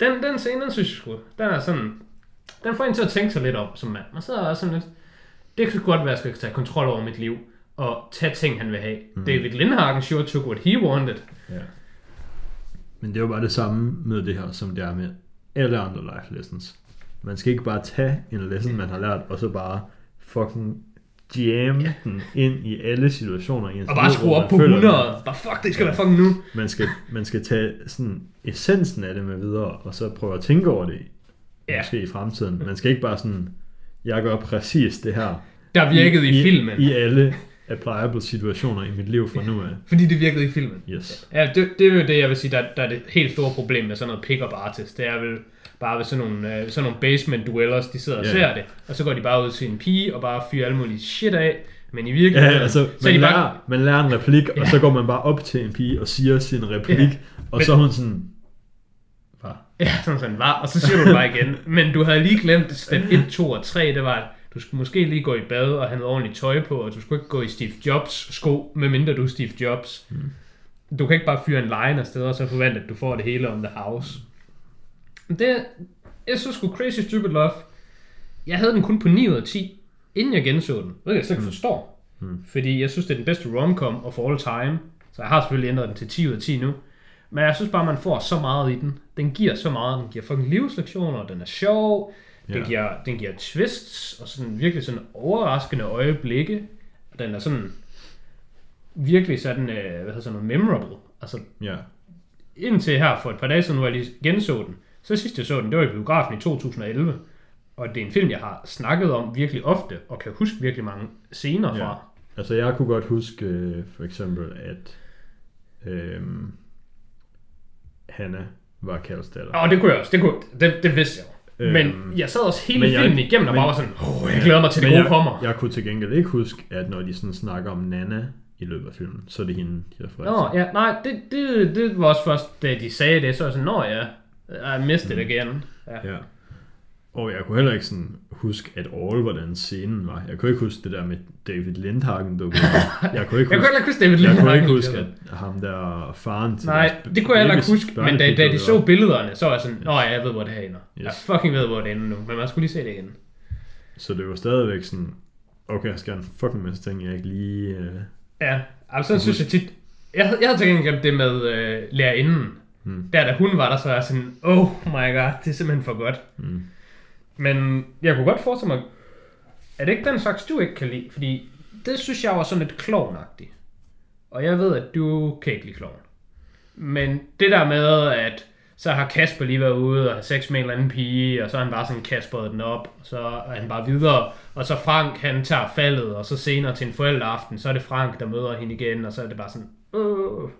Den, den scene, den synes jeg sgu, den er sådan, den får en til at tænke sig lidt om som mand. Man sidder også sådan lidt, det kan godt være, at jeg skal tage kontrol over mit liv, og tage ting, han vil have. Mm. David Lindhagen sure took what he wanted. Ja. Men det er jo bare det samme med det her, som det er med alle andre life lessons. Man skal ikke bare tage en lesson, man har lært, og så bare fucking jam ja. den ind i alle situationer. I Og bare skrue op på føler, 100. Bare fuck, det skal være fucking nu. Man skal, man skal tage sådan essensen af det med videre, og så prøve at tænke over det, Ja. måske i fremtiden. Man skal ikke bare sådan, jeg gør præcis det her. Der virkede i, i filmen. I alle applicable situationer i mit liv fra nu af. Fordi det virkede i filmen. Yes. Ja, det, det er jo det, jeg vil sige, der, der er det helt store problem med sådan noget pick-up artist. Det er vel bare ved sådan nogle, øh, sådan nogle basement dwellers, de sidder og Ja, ser ja. det. Og så går de bare ud til en pige og bare fyrer alle mulige shit af. Men i Ja, virkeligheden, altså, så er man, de lærer, bare... man lærer en replik, og Ja. så går man bare op til en pige og siger sin replik, Ja. og Men- så er hun sådan, hvad? Ja, sådan sådan var. Og så siger du det bare igen. Men du havde lige glemt step 1, 2 og 3. Det var, Du skulle måske lige gå i bad og have noget ordentligt tøj på, og du skulle ikke gå i Steve Jobs sko, medmindre du er Steve Jobs. Mm. Du kan ikke bare fyre en line afsted, og så forvente, at du får det hele on the house. Det, jeg synes sgu Crazy Stupid Love, jeg havde den kun på 9 ud af 10, inden jeg genså den. Det jeg slet ikke forstår. Mm. Fordi jeg synes, det er den bedste romcom of all time. Så jeg har selvfølgelig ændret den til 10 ud af 10 nu. Men jeg synes bare, man får så meget i den. Den giver så meget. Den giver fucking livslektioner, den er sjov. Den, Ja. giver, den giver twists og sådan virkelig sådan overraskende øjeblikke. Den er sådan virkelig sådan, øh, hvad hedder sådan noget, memorable. Altså Ja. indtil her for et par dage siden, hvor jeg lige genså den. Så sidst jeg så den, det var i biografen i 2011. Og det er en film, jeg har snakket om virkelig ofte, og kan huske virkelig mange scener Ja. fra. Altså, jeg kunne godt huske, øh, for eksempel, at øh, Hanna var Kals datter. Og det kunne jeg også, det, kunne, det, det vidste jeg. Øhm, Men jeg sad også hele jeg- filmen igennem og men- bare var sådan, åh, jeg glæder mig til det gode jeg, kommer. Jeg kunne til gengæld ikke huske, at når de sådan snakker om Nana i løbet af filmen, så er det hende, de refererer Nå, ja, nej, det, det, det var også først, da de sagde det, så var jeg sådan, nå ja, I missed it again. Ja. Ja. Og jeg kunne heller ikke sådan huske at all, hvordan scenen var. Jeg kunne ikke huske det der med David Lindhagen op. Jeg kunne ikke Jeg kunne huske, heller ikke huske David jeg kunne Lindhagen. ikke huske at ham der faren til Nej, det kunne jeg heller ikke huske, men da, da de så billederne, så var jeg sådan, nå ja, jeg ved, hvor det her ender. Jeg Yes. fucking ved, hvor det ender nu, men man skulle lige se det igen. Så det var stadigvæk sådan, okay, jeg skal en fucking masse ting, jeg ikke lige... Øh... Ja, altså så synes jeg tit, jeg, jeg havde glemt det med øh, lærerinden. Hmm. Der da hun var der, så er jeg sådan, oh my god, det er simpelthen for godt. Mm. Men jeg kunne godt forestille mig, er det ikke den slags, du ikke kan lide? Fordi det synes jeg var sådan lidt klovnagtigt. Og jeg ved, at du kan ikke lide klovn. Men det der med, at så har Kasper lige været ude og have sex med en eller anden pige, og så har han bare sådan kasperet den op, og så er han bare videre. Og så Frank, han tager faldet, og så senere til en forældreaften, så er det Frank, der møder hende igen, og så er det bare sådan, øh.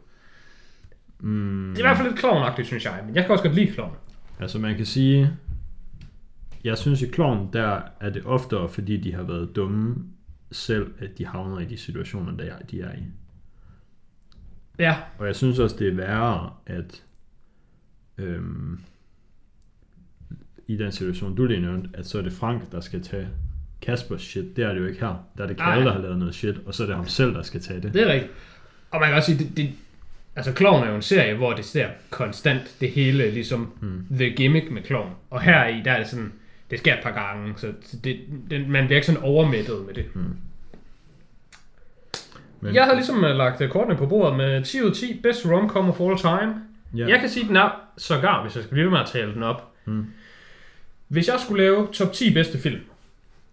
Mm. Det er i hvert fald lidt klovnagtigt, synes jeg. Men jeg kan også godt lide klovn. Altså man kan sige, jeg synes i Klovn, der er det oftere, fordi de har været dumme selv, at de havner i de situationer, der de er i. Ja, Og jeg synes også, det er værre, at øhm, i den situation, du lige nævnte, at så er det Frank, der skal tage Kaspers shit. Det er det jo ikke her. Der er det Kalle, der har lavet noget shit, og så er det ham selv, der skal tage det. Det er rigtigt. Og man kan også sige, det, det, altså Clown er jo en serie, hvor det ser konstant det hele, ligesom mm. the gimmick med Clown. Og her i, der er det sådan, det sker et par gange, så det, det, man bliver ikke sådan overmættet med det. Mm. Men, Jeg har ligesom uh, lagt uh, kortene på bordet med 10 ud af 10, best rom-com of all time. ja, Jeg kan sige, den er sågar, hvis jeg skal blive med at tale den op. Mm. Hvis jeg skulle lave top 10 bedste film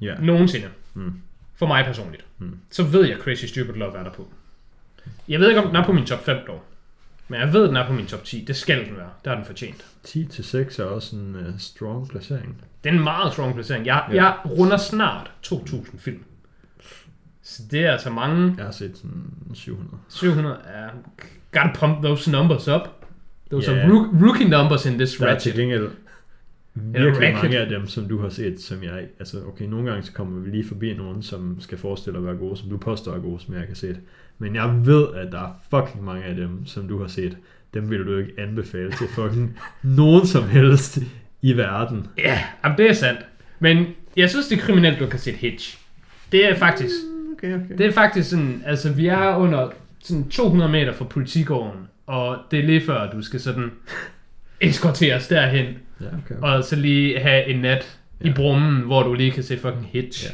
ja, nogensinde, Mm. for mig personligt, Mm. så ved jeg Crazy Stupid Love er der på. Jeg ved ikke, om den er på min top 5 dog. Men jeg ved, den er på min top 10. Det skal den være. Det har den fortjent. 10 til 6 er også en uh, strong placering. Det er en meget strong placering. Jeg, Ja. jeg runder snart 2.000 film. Så det er altså mange. Jeg har set sådan 700. 700 er... Gotta pump those numbers up. Those Ja. are rook- rookie numbers in this Der er til ratchet. gengæld virkelig mange af dem, som du har set, som jeg... Altså, okay, nogle gange så kommer vi lige forbi nogen, som skal forestille at være gode, som du påstår er gode, som jeg kan se det. Men jeg ved, at der er fucking mange af dem, som du har set. Dem vil du ikke anbefale til fucking nogen som helst i verden. Ja, jamen, det er sandt. Men jeg synes, det er kriminelt, du kan se et hitch. Det er faktisk... Okay, okay. Det er faktisk sådan, altså vi er under sådan 200 meter fra politigården, og det er lige før, du skal sådan eskorteres derhen, Ja, okay, okay. og så lige have en nat ja. i brummen, hvor du lige kan se fucking Hitch.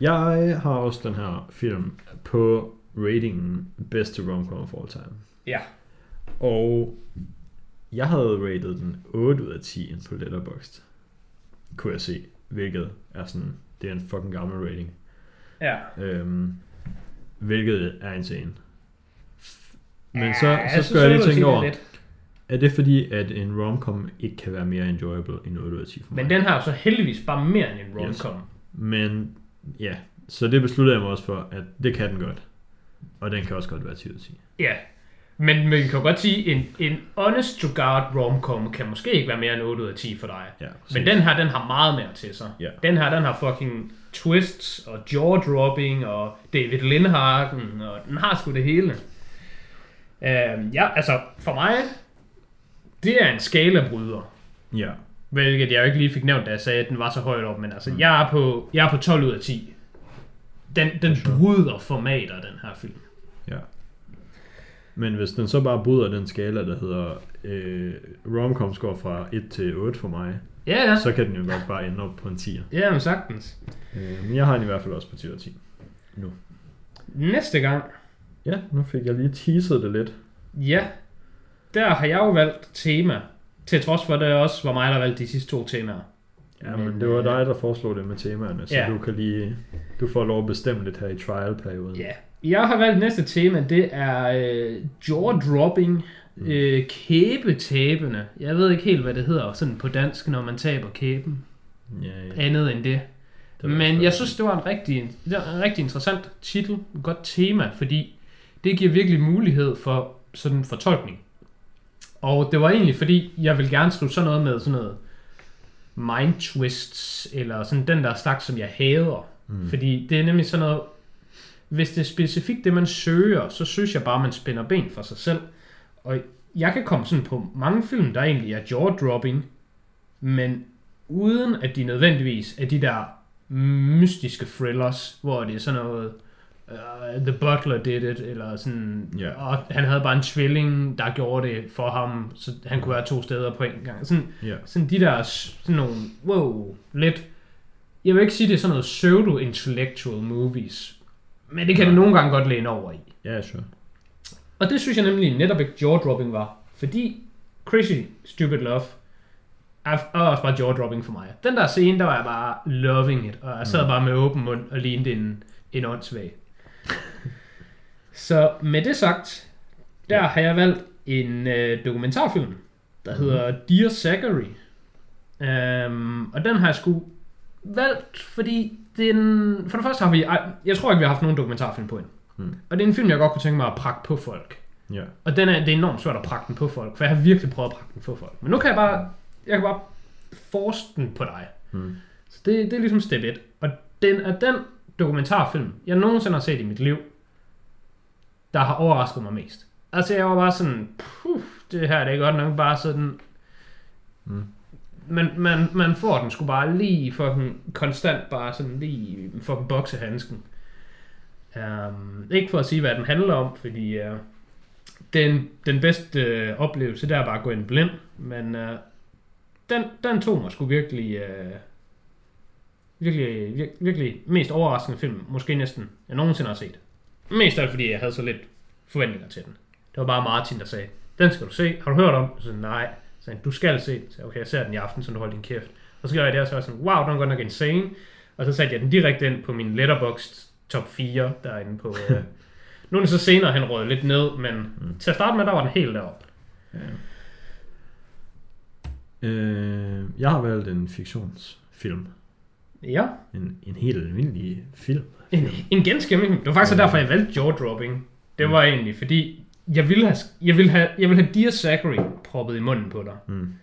Ja. Jeg har også den her film på ratingen bedste rom-com of all time. ja. Og jeg havde rated den 8 ud af 10 ind på Letterboxd. Kunne jeg se, hvilket er sådan, det er en fucking gammel rating. Ja. Øhm, hvilket er insane. Men Ja, så, så skal jeg lige tænke er over, lidt. er det fordi, at en romcom ikke kan være mere enjoyable end 8 ud af 10 for mig? Men den har jo så heldigvis bare mere end en Yes. rom-com. Men ja, så det besluttede jeg mig også for, at det kan den godt. Og den kan også godt være 10 ud af 10. Ja. Men man kan godt sige, en, en honest to god rom-com kan måske ikke være mere end 8 ud af 10 for dig. Ja, Men den her, den har meget mere til sig. Ja. Den her, den har fucking twists og jaw-dropping og David Lindhagen, og den har sgu det hele. Uh, ja, altså, for mig, det er en skalabryder. Ja, Hvilket jeg jo ikke lige fik nævnt, da jeg sagde, at den var så højt op. Men altså, Mm. jeg, er på, jeg er på 12 ud af 10. Den, den sure. bryder formater, den her film. Ja. Men hvis den så bare bryder den skala, der hedder øh, romcoms går fra 1 til 8 for mig, Ja, ja. så kan den jo godt bare ende op på en 10'er. Ja, men sagtens. Øh, men jeg har den i hvert fald også på 10 ud af 10. Nu. Næste gang, Ja, nu fik jeg lige teaset det lidt. ja, der har jeg jo valgt tema. Til trods for, at det også var mig, der valgte de sidste to temaer. Ja, men det var dig, der foreslog det med temaerne, så Ja. du kan lige, du får lov at bestemme lidt her i trial-perioden. Ja. Jeg har valgt næste tema, det er øh, jaw-dropping, Mm. øh, kæbetabende. Jeg ved ikke helt, hvad det hedder sådan på dansk, når man taber kæben. Ja, ja. Andet end det. Det Men jeg synes, det var en rigtig, det var en rigtig interessant titel, et godt tema, fordi det giver virkelig mulighed for sådan en fortolkning. Og det var egentlig, fordi jeg vil gerne skrive sådan noget med sådan noget mind twists, eller sådan den der slags, som jeg hader. Mm. Fordi det er nemlig sådan noget, hvis det er specifikt det, man søger, så synes jeg bare, man spænder ben for sig selv. Og jeg kan komme sådan på mange film, der egentlig er jaw-dropping, men uden at de nødvendigvis er de der mystiske thrillers, hvor det er sådan noget, uh, The Butler did it, eller sådan, Ja. og han havde bare en tvilling, der gjorde det for ham, så han kunne være to steder på en gang. Sådan, Ja. sådan de der, sådan nogle, wow, lidt, jeg vil ikke sige, det er sådan noget pseudo-intellectual movies, men det kan det Nej. nogle gange godt læne over i. Ja, sure. Og det synes jeg nemlig netop ikke jaw-dropping var, fordi Crazy Stupid Love er også bare jaw-dropping for mig. Den der scene, der var jeg bare loving it, og jeg sad Mm. bare med åben mund og lignede en, en åndssvag. Så med det sagt, der har jeg valgt en øh, dokumentarfilm, der Mhm. hedder Dear Zachary. Um, og den har jeg sgu valgt, fordi den, for det første har vi, jeg tror ikke, vi har haft nogen dokumentarfilm på endnu. Mm. Og det er en film, jeg godt kunne tænke mig at prakke på folk. Ja. Og den er, det er enormt svært at prakke den på folk, for jeg har virkelig prøvet at prakke den på folk. Men nu kan jeg bare, jeg kan bare force den på dig. Mm. Så det, det er ligesom step 1. Og den er den dokumentarfilm, jeg nogensinde har set i mit liv, der har overrasket mig mest. Altså jeg var bare sådan, puh, det her det er godt nok bare sådan, Mm men man, man får den sgu bare lige fucking konstant bare sådan lige fucking boksehandsken. Um, øhm, ikke for at sige, hvad den handler om, fordi uh, den, den bedste uh, oplevelse, der er bare at gå ind blind, men uh, den, den tog mig sgu virkelig, uh, virkelig, vir, virkelig mest overraskende film, måske næsten, jeg nogensinde har set. Mest af alt, fordi jeg havde så lidt forventninger til den. Det var bare Martin, der sagde, den skal du se, har du hørt om? Så nej. Så han, du skal se den. Så okay, jeg ser den i aften, så du holder din kæft. Og så gør jeg det, og så var jeg sådan, wow, den er godt nok insane. Og så satte jeg den direkte ind på min letterboxd top 4 derinde på... Øh, nu er den så senere hen røget lidt ned, men mm. til at starte med, der var den helt deroppe. Ja. Øh, jeg har valgt en fiktionsfilm. Ja, En, en helt almindelig film. en, en ganske almindelig. Det var faktisk Ja. derfor, jeg valgte jaw-dropping. Det var egentlig, fordi jeg ville have, jeg ville have, jeg ville have Dear Zachary proppet i munden på dig. Mm.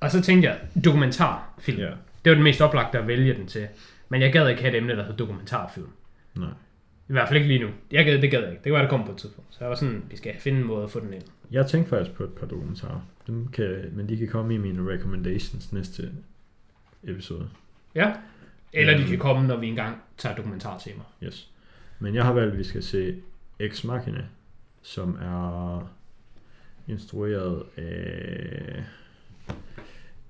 Og så tænkte jeg, dokumentarfilm. Ja. Det var den mest oplagte at vælge den til. Men jeg gad ikke have et emne, der hedder dokumentarfilm. Nej. I hvert fald ikke lige nu. Jeg gad, det gad jeg ikke. Det var det kommer på et tidspunkt. Så jeg var sådan, vi skal finde en måde at få den ind. Jeg tænkte faktisk på et par dokumentarer. Dem kan, men de kan komme i mine recommendations næste episode. Ja. Eller de Øhm. kan komme, når vi engang tager dokumentartemaer. Yes. Men jeg har valgt, at vi skal se Ex Machina, som er instrueret af...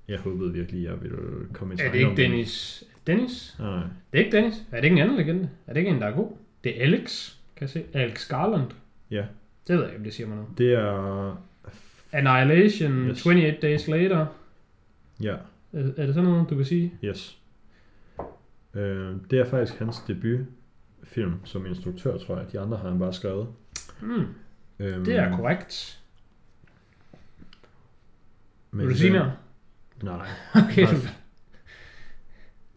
Jeg håbede virkelig, jeg ville komme i Er det tanke ikke den. Dennis? Dennis? Nej, nej. Det er ikke Dennis. Er det ikke en anden legende? Er det ikke en, der er god? Det er Alex, kan jeg se. Alex Garland. Ja. Det ved jeg ikke, om det siger mig noget. Det er... Annihilation, Yes. 28 Days Later. Ja, Er, er det sådan noget, du kan sige? yes. Øh, det er faktisk hans debutfilm som instruktør, tror jeg. De andre har han bare skrevet. Hmm, Øhm, det er korrekt. men Vil du sige noget? Nej. Okay, du,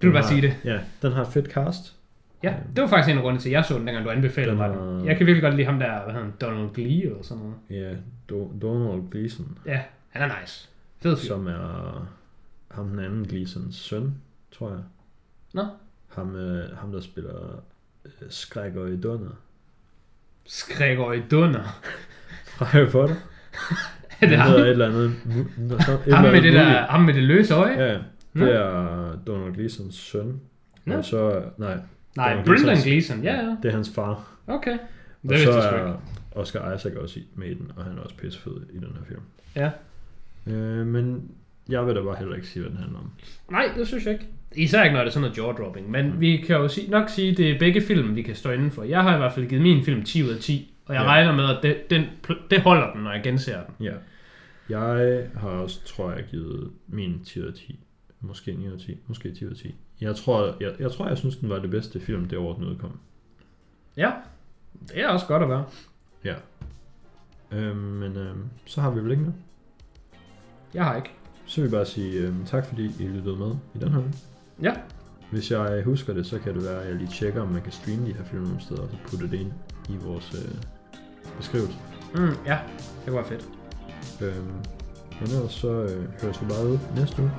du vil bare sige det. Ja, den har et fedt cast. Ja, det var faktisk en af grundene til, at jeg så den, dengang du anbefalede Den mig den. Jeg kan virkelig godt lide ham der, hvad hedder han, Donald Glee eller sådan noget. Ja, Do- Donald Gleason, Ja, han er nice. Fed fyr. som er ham den anden Gleasons søn, tror jeg. Nå. Ham, øh, ham der spiller øh, Skrækker i Dunner I dunder. fra Harry Potter. det er Han ham. et eller andet. et Ham med, det der, ham med det løse øje? Ja, Nå. det er Donald Gleasons søn. Nå. Og så, nej, Nej, Brendan Gleesons- Gleeson. Ja, ja. det er hans far. Okay. Det Og så er Oscar Isaac også med i den, og han er også pissefed i den her film. Ja. Øh, men jeg vil da bare heller ikke sige, hvad den handler om. Nej, det synes jeg ikke. Især ikke, når det er sådan noget jaw-dropping. Men vi kan jo sige, nok sige, at det er begge film, vi kan stå inden for. Jeg har i hvert fald givet min film 10 ud af 10. Og jeg Ja. regner med, at det, den, det holder den, når jeg genser den. Ja. Jeg har også, tror jeg, givet min 10 ud af 10. Måske 9 ud af 10. Måske 10 ud af 10. Jeg tror, jeg, jeg tror, jeg synes, den var det bedste film, det år, den udkom. Ja, det er også godt at være. Ja. Øhm, men øhm, så har vi vel ikke mere. Jeg har ikke. Så vil jeg bare sige øhm, tak, fordi I lyttede med i den her. Ja. Hvis jeg husker det, så kan det være, at jeg lige tjekker, om man kan streame de her film nogle steder, og så putte det ind i vores øh, beskrivelse. Mm, ja, det var fedt. Øhm, men ellers så øh, høres vi bare ud næste uge.